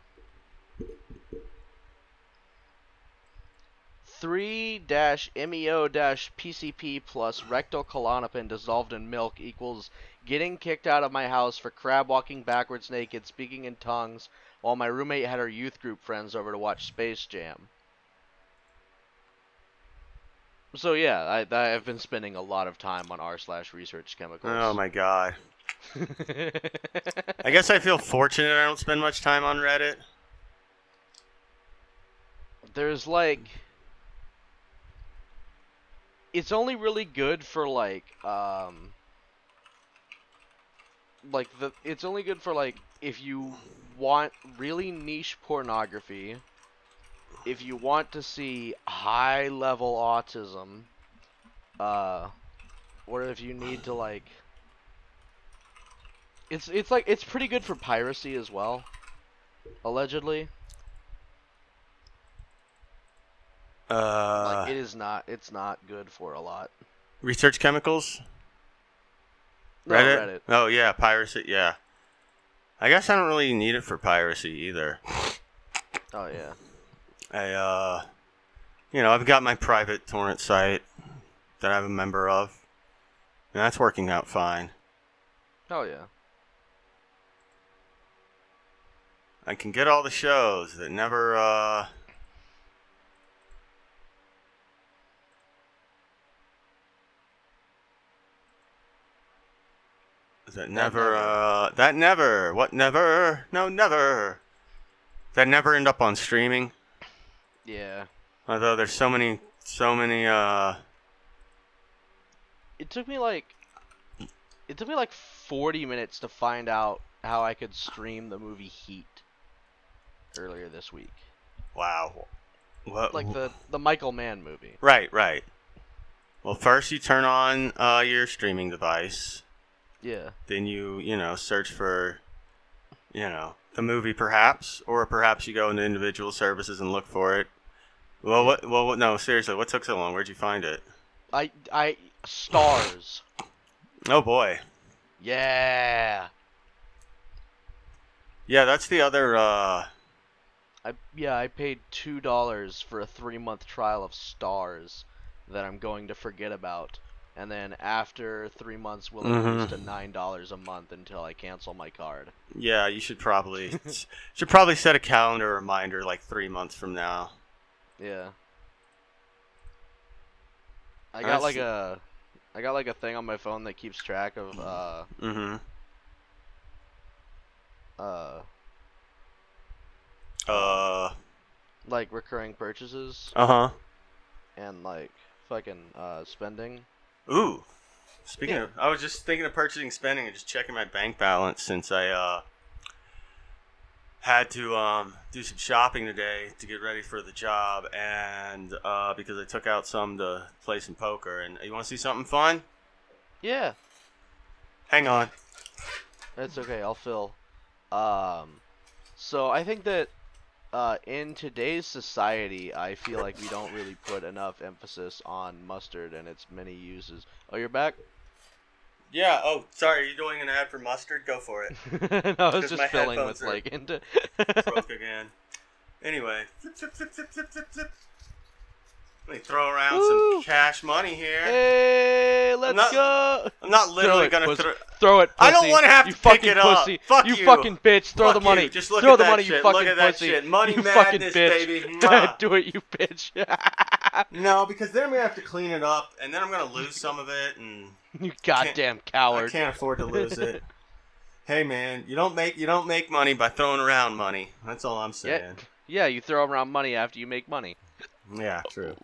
Three dash meo dash PCP plus rectal Klonopin dissolved in milk equals getting kicked out of my house for crab walking backwards naked, speaking in tongues, while my roommate had her youth group friends over to watch Space Jam. So yeah, I, I I've been spending a lot of time on r slash research chemicals. Oh my god. I guess I feel fortunate I don't spend much time on Reddit. There's like it's only really good for like um like the it's only good for like if you want really niche pornography, if you want to see high level autism, uh, or if you need to like. It's it's like it's pretty good for piracy as well, allegedly. Uh, Like it is not it's not good for a lot. research chemicals. No, Reddit? Reddit. Oh yeah, piracy. Yeah. I guess I don't really need it for piracy either. Oh yeah. I uh, you know, I've got my private torrent site that I'm a member of, and that's working out fine. Oh yeah. I can get all the shows that never uh. That never, uh, that never, what never, no never, that never end up on streaming. Yeah. Although there's so many, so many, uh, It took me like it took me like 40 minutes to find out how I could stream the movie Heat earlier this week. wow, what, Like the the Michael Mann movie. right, right. Well, first you turn on uh, your streaming device. Yeah. then you you know search for you know the movie perhaps or perhaps you go into individual services and look for it well what well what, no seriously what took so long where'd you find it I I Starz. oh boy Yeah. yeah that's the other uh I yeah, I paid $2 for a 3-month trial of Starz that I'm going to forget about. And then after 3 months will increase Mhm. to $9 a month until I cancel my card. yeah you should probably should probably set a calendar reminder like three months from now Yeah. I got That's- like a I got like a thing on my phone that keeps track of uh mm-hmm uh uh like recurring purchases uh-huh and like fucking uh spending. Ooh speaking Yeah. of i was just thinking of purchasing spending and just checking my bank balance since i uh had to um, do some shopping today to get ready for the job, and uh, because I took out some to play some poker. And you want to see something fun? Yeah, Hang on. that's okay. I'll fill. Um, so I think that uh, in today's society, I feel like we don't really put enough emphasis on mustard and its many uses. Oh, you're back? Yeah. Oh, sorry. Are you doing an ad for mustard? Go for it. no, I was just filling with like into. Broke again. Anyway, flip, flip, flip, flip, flip, flip. Let me throw around Woo. some cash money here. hey, let's not- go! I'm not literally it, gonna pussy. throw. Throw it. I don't wanna have you to pick fucking it up. Fuck you you. fucking bitch. Throw Fuck the money. you. Just look Throw at the that money. shit. You fucking Look at that pussy. shit. Money you fucking madness, bitch. baby. Do it, you bitch. No, because then I'm gonna have to clean it up, and then I'm gonna lose some of it, and you goddamn I coward. can't afford to lose it. hey, man, you don't make you don't make money by throwing around money. That's all I'm saying. Yeah, saying. yeah, you throw around money after you make money. Yeah, true.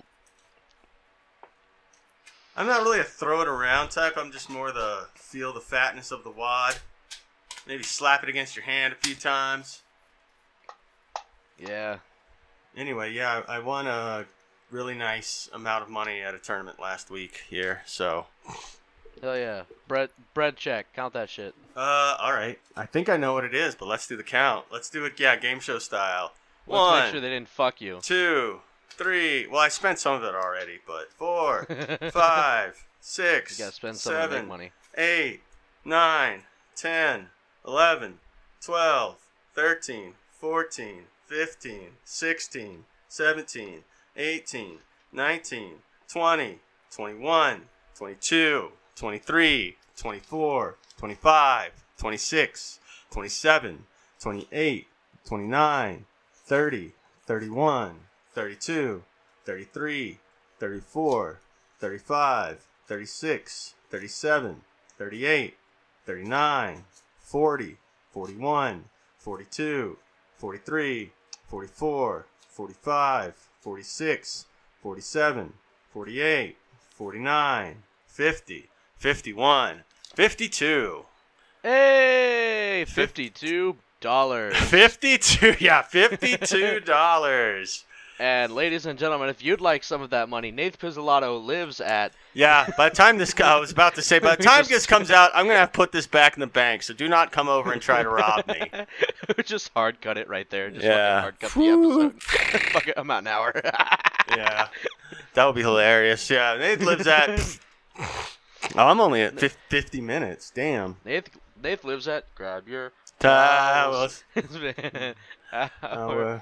I'm not really a throw it around type. I'm just more the feel the fatness of the wad. Maybe slap it against your hand a few times. Yeah. Anyway, yeah, I I won a really nice amount of money at a tournament last week here. So, Hell yeah. Bread bread check. Count that shit. uh, all right. I think I know what it is, but let's do the count. Let's do it, yeah, game show style. Let's One, make sure they didn't fuck you. two, three. Well, I spent some of it already, but four, five, six, You gotta spend some seven, make money. 8, 9, 10, 11, 12, 13, 14, 15, 16, 17, 18, 19, 20, 21, 22, 23, 24, 25, 26, 27, 28, 29, 30, 31, 32, 33, 34, 35, 36, 37, 38, 39, 40, 41, 42, 43, 44, 45, 46, 47, 48, 49, 50, 51, 52. Fif- Fifty-two dollars. 52 yeah, $52. And ladies and gentlemen, if you'd like some of that money, Nate Pizzolatto lives at. Yeah, by the time this I was about to say by the time this comes out, I'm going to have put this back in the bank. So do not come over and try to rob me. just hard cut it right there. Just Yeah. hard cut the episode. Fuck it, I'm out an hour. Yeah. That would be hilarious. Yeah, Nate lives at Oh, I'm only at fif- 50 minutes. Damn. Nate, Nath lives at. Grab your. Towels. It's been oh, uh,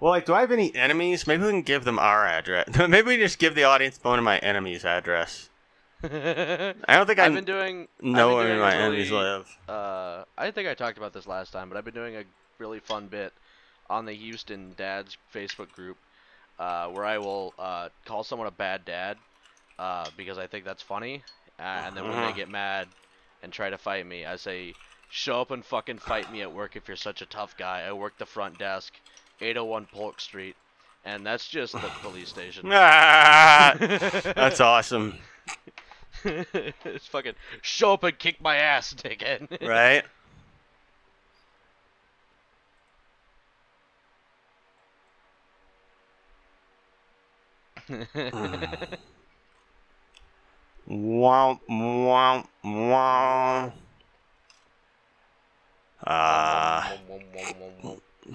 well, like, do I have any enemies? Maybe we can give them our address. Maybe we just give the audience one of my enemies' address. I don't think I I've been doing. know I've where my a enemies live. Uh, I think I talked about this last time, but I've been doing a really fun bit on the Houston Dads Facebook group, uh, where I will uh, call someone a bad dad, uh, because I think that's funny, uh, and then when Uh-huh. they get mad and try to fight me, I say, "Show up and fucking fight me at work if you're such a tough guy. I work the front desk, 801 Polk Street." And that's just the police station. Ah, that's awesome, it's fucking show up and kick my ass, dickhead. right? Wow, wow, wow. Ah.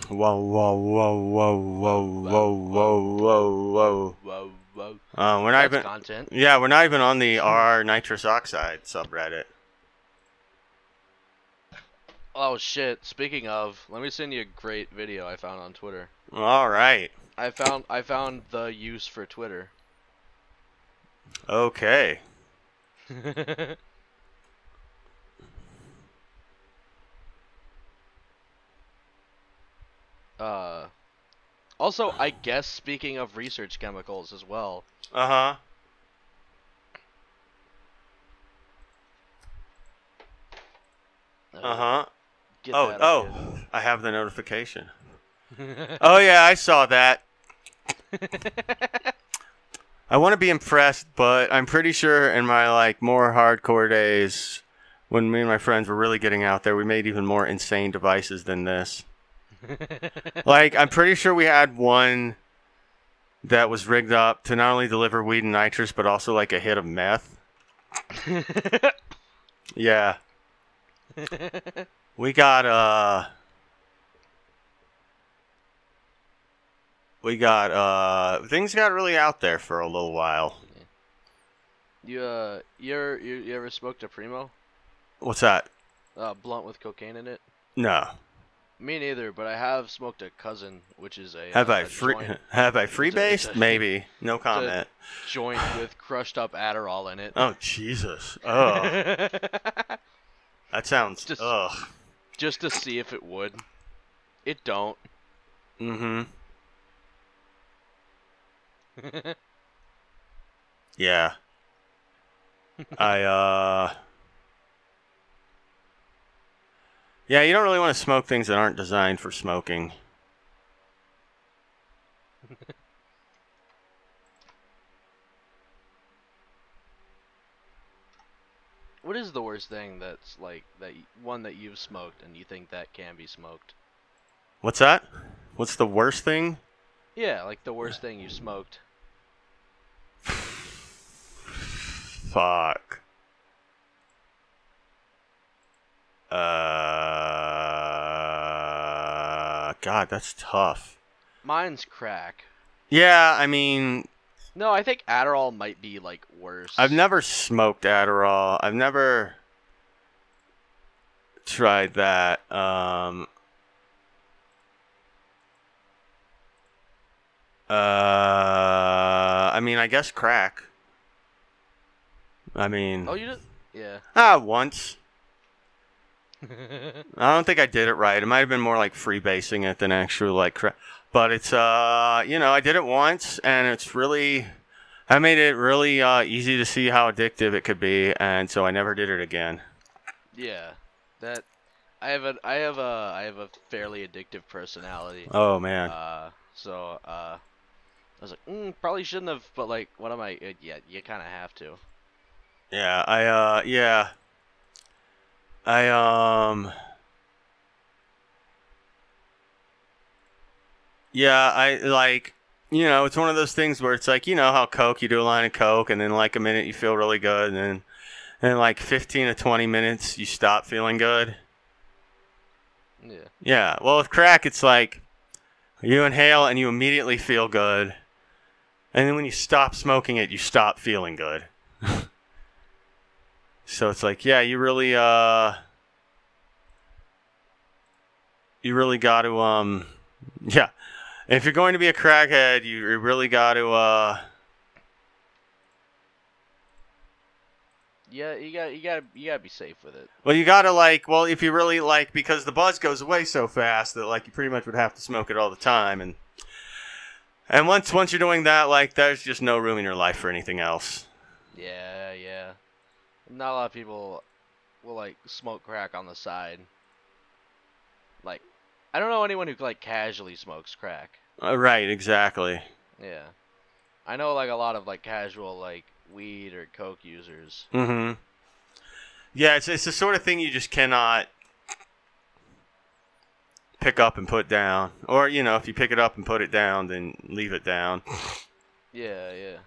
Whoa, whoa, whoa, whoa, whoa, whoa, whoa, whoa. Whoa, whoa. Uh, we're not even. content. Yeah, we're not even on the R nitrous oxide subreddit. Oh shit! Speaking of, let me send you a great video I found on Twitter. All right. I found I found the use for Twitter. Okay. Uh, also, I guess speaking of research chemicals as well. Uh huh. Uh huh. Oh, oh. up I have the notification. Oh yeah, I saw that. I want to be impressed, but I'm pretty sure in my like more hardcore days, when me and my friends were really getting out there, we made even more insane devices than this. Like I'm pretty sure we had one that was rigged up to not only deliver weed and nitrous, but also like a hit of meth. Yeah. We got uh We got uh things got really out there for a little while. you uh, you're, you you ever smoked a primo? What's that? Uh, blunt with cocaine in it? No. Me neither, but I have smoked a cousin, which is a Have uh, I a free joint, have I freebased? Maybe. No comment. joint with crushed up Adderall in it. Oh Jesus. Oh. That sounds Just- ugh. just to see if it would. It don't. Mm-hmm. Yeah. I uh Yeah, you don't really want to smoke things that aren't designed for smoking. what is the worst thing that's like that one that you've smoked and you think that can be smoked? What's that? What's the worst thing? Yeah, like the worst thing you smoked. Fuck. Uh God, that's tough. Mine's crack. Yeah, I mean, No, I think Adderall might be like worse. I've never smoked Adderall. I've never tried that. Um, uh, I mean, I guess crack. I mean, Oh, you did? Yeah. ah, once. I don't think I did it right. It might have been more like freebasing it than actually like. But it's uh, you know, I did it once, and it's really, I made it really uh, easy to see how addictive it could be, and so I never did it again. yeah. That I have a I have a I have a fairly addictive personality. Oh man. Uh, so uh, I was like, mm, probably shouldn't have, but like, what am I? Uh, yeah, you kind of have to. Yeah, I uh yeah. I um Yeah, I like you know, it's one of those things where it's like, you know how Coke, you do a line of Coke and then like a minute you feel really good and then and like 15 to 20 minutes you stop feeling good. Yeah. Yeah. Well, with crack it's like you inhale and you immediately feel good. And then when you stop smoking it, you stop feeling good. so it's like, yeah, you really uh you really got to um yeah if you're going to be a crackhead, you really got to. Uh, yeah, you got you got you got to be safe with it. Well, you got to like. Well, if you really like, because the buzz goes away so fast that like you pretty much would have to smoke it all the time, and and once once you're doing that, like there's just no room in your life for anything else. Yeah, yeah. Not a lot of people will like smoke crack on the side. Like I don't know anyone who like casually smokes crack. Uh, right, exactly. Yeah, I know like a lot of like casual like weed or coke users. Mm-hmm. Yeah, it's it's the sort of thing you just cannot pick up and put down, or you know, if you pick it up and put it down, then leave it down. Yeah, yeah.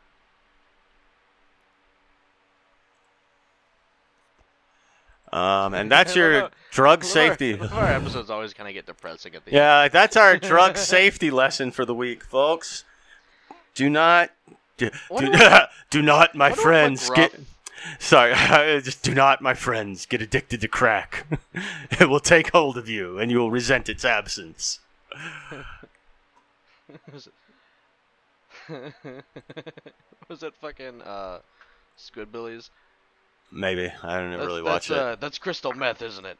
Um, and that's your drug safety. Our, our episodes always kind of get depressing at the yeah, end. that's our drug safety lesson for the week, folks. Do not, do, do, what, do not, my friends, get. Sorry, just do not, my friends, get addicted to crack. it will take hold of you, and you will resent its absence. was it fucking uh, Squidbillies? Maybe I don't that's, really watch that's, it. Uh, that's crystal meth, isn't it?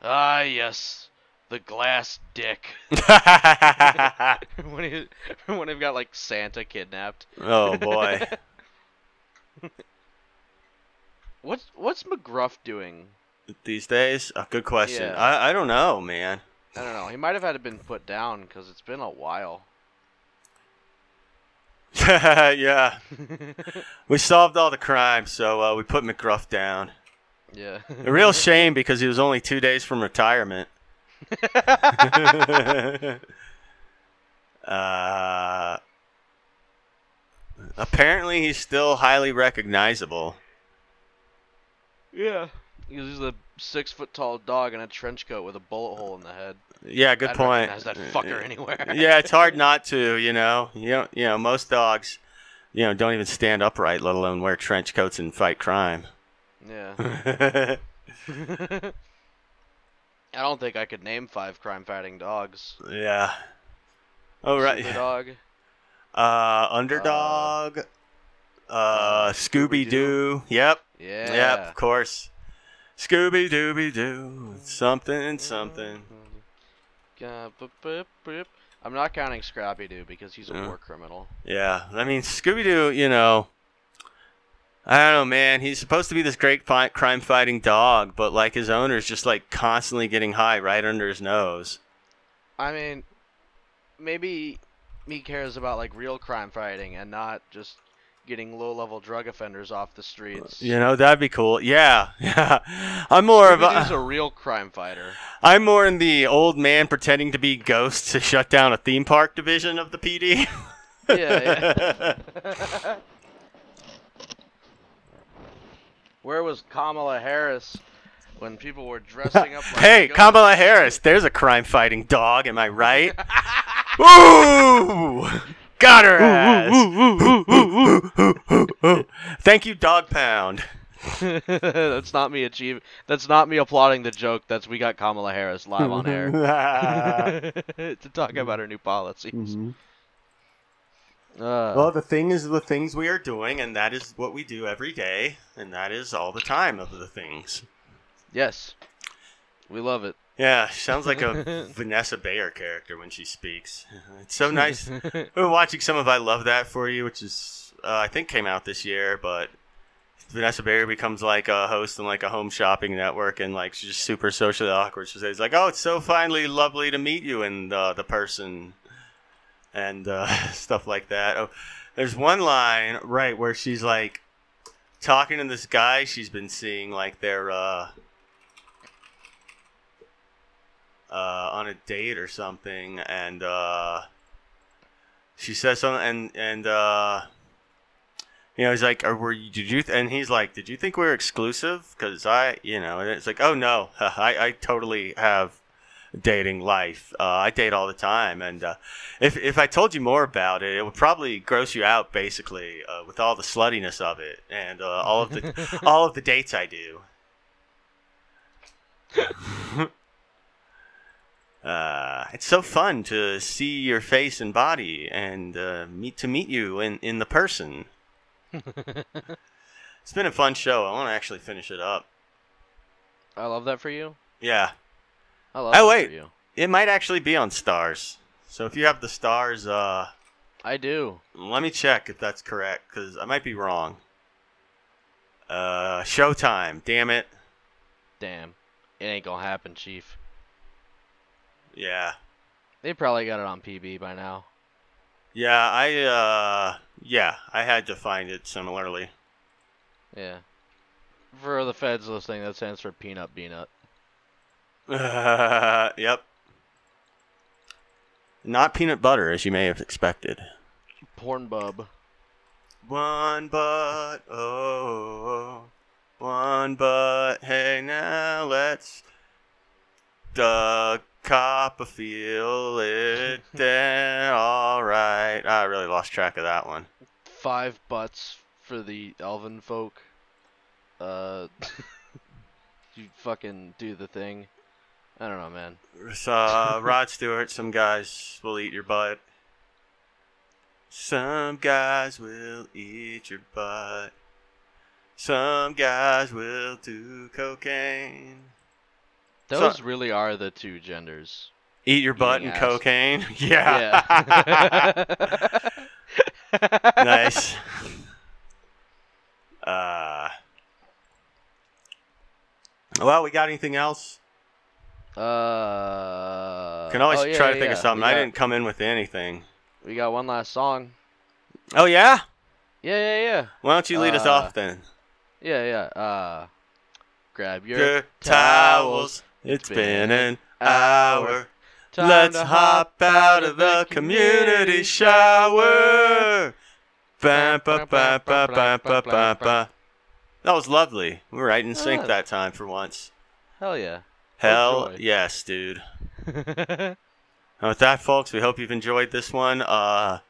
Ah, yes, the glass dick. when he when they've got like Santa kidnapped. Oh boy. what's what's McGruff doing these days? A good question. Yeah. I I don't know, man. I don't know. He might have had to been put down because it's been a while. yeah. we solved all the crimes, so uh, we put McGruff down. Yeah. A real shame because he was only two days from retirement. uh, apparently, he's still highly recognizable. Yeah. He's a six foot tall dog in a trench coat with a bullet hole in the head. Yeah, good I'd point. Recognize that fucker anywhere. yeah, it's hard not to. You know, you know, you know, most dogs, you know, don't even stand upright, let alone wear trench coats and fight crime. Yeah. I don't think I could name five crime fighting dogs. Yeah. Oh right. Dog. Uh, underdog. Uh, uh Scooby Doo. Yep. Yeah. Yep. Of course. Scooby Dooby Doo. Something something. I'm not counting Scrappy Doo because he's a Yeah. war criminal. Yeah, I mean Scooby Doo. You know, I don't know, man. He's supposed to be this great fi- crime fighting dog, but like his owner's just like constantly getting high right under his nose. I mean, maybe he cares about like real crime fighting and not just getting low-level drug offenders off the streets. You know, that'd be cool. Yeah, yeah. I'm more of a, He's a. a real crime fighter. I'm more in the old man pretending to be ghosts to shut down a theme park division of the PD. Yeah, yeah. Where was Kamala Harris when people were dressing up like hey, ghosts? Kamala Harris. There's a crime-fighting dog. Am I right? Ooh! Got her ass. Thank you, Dog Pound. that's not me achieve. That's not me applauding the joke. That's we got Kamala Harris live on air to talk about her new policies. Mhm. Uh, Well, the thing is the things we are doing, and that is what we do every day, and that is all the time of the things. yes, we love it. Yeah, sounds like a Vanessa Bayer character when she speaks. It's so nice. we were watching some of I Love That for You, which is uh, I think came out this year, but Vanessa Bayer becomes like a host in like a home shopping network, and like she's just super socially awkward. She says like, "Oh, it's so finally lovely to meet you and uh, the person," and uh, stuff like that. Oh, there's one line right where she's like talking to this guy she's been seeing, like they're. Uh, on a date or something, and uh, she says something, and and uh, you know, he's like, "Are were you, did you?" Th-? And he's like, "Did you think we were exclusive?" Because I, you know, and it's like, "Oh no, I, I totally have dating life. Uh, I date all the time, and uh, if if I told you more about it, it would probably gross you out, basically, uh, with all the sluttiness of it and uh, all of the all of the dates I do." uh, it's so fun to see your face and body and uh, meet to meet you in, in the person. it's been a fun show. I want to actually finish it up. I love that for you. Yeah, I love Oh, that wait. for you. it might actually be on Starz. So if you have the Starz, uh, I do. let me check if that's correct because I might be wrong. Uh, Showtime. Damn it. Damn. It ain't gonna happen, Chief. Yeah. They probably got it on PB by now. Yeah, I uh yeah, I had to find it similarly. Yeah. For the feds listening, that stands for peanut peanut. yep. Not peanut butter, as you may have expected. Porn bub. One but oh, one but hey now let's the Copperfield it then all right. I really lost track of that one. Five butts for the elven folk. Uh, you fucking do the thing. I don't know, man. With, uh, Rod Stewart, some guys will eat your butt. Some guys will eat your butt. Some guys will do cocaine. Those really are the two genders. Eat your butt and ass. cocaine. Yeah. Yeah. nice. Uh. Well, we got anything else? Uh. Can always oh, yeah, try yeah, to think of something. We I didn't come in with anything. We got one last song. Oh yeah. Yeah, yeah, yeah. Why don't you lead us Uh, off then? Yeah, yeah. Uh, grab your, Your towels. towels. It's been an hour. Time Let's hop out of the community shower. Ba, ba, ba, ba, ba, ba, ba, ba. That was lovely. We were right in sync that time for once. Hell yeah. Hell yes, dude. And with that, folks, we hope you've enjoyed this one. Uh,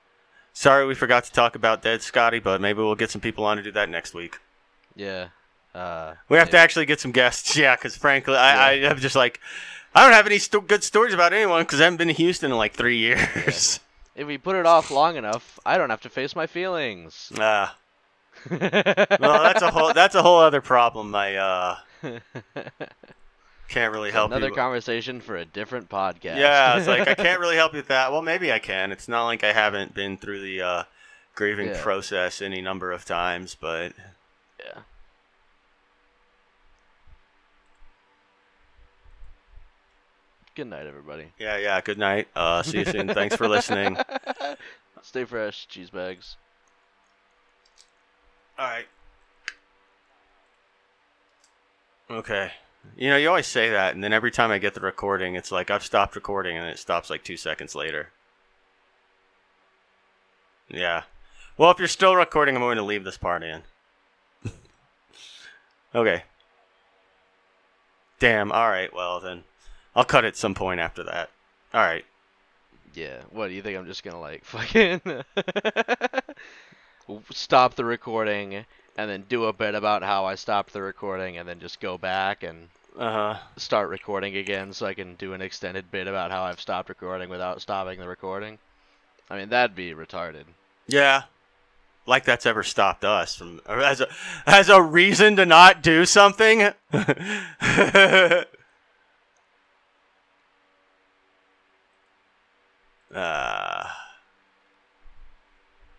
sorry we forgot to talk about Dead Scotty, but maybe we'll get some people on to do that next week. yeah. Uh, We have to actually get some guests, yeah, because frankly, I, I am just like, I don't have any sto- good stories about anyone because I haven't been to Houston in like three years. If we put it off long enough, I don't have to face my feelings. Ah, well, that's a whole that's a whole other problem. I uh, can't really help Another you. conversation for a different podcast. Yeah, it's like I can't really help you with that. Well, maybe I can. It's not like I haven't been through the uh, grieving Yeah. process any number of times, but Yeah. Good night, everybody. yeah, yeah. Good night. Uh, see you soon. Thanks for listening. Stay fresh, cheese bags. All right. Okay. You know, you always say that, and then every time I get the recording, it's like I've stopped recording, and it stops like two seconds later. Yeah. Well, if you're still recording, I'm going to leave this part in. okay. Damn. All right. Well, then I'll cut at some point after that. All right. Yeah. What do you think? I'm just gonna like fucking stop the recording and then do a bit about how I stopped the recording and then just go back and Uh huh. start recording again so I can do an extended bit about how I've stopped recording without stopping the recording. I mean, that'd be retarded. Yeah. Like that's ever stopped us from as a as a reason to not do something. Uh,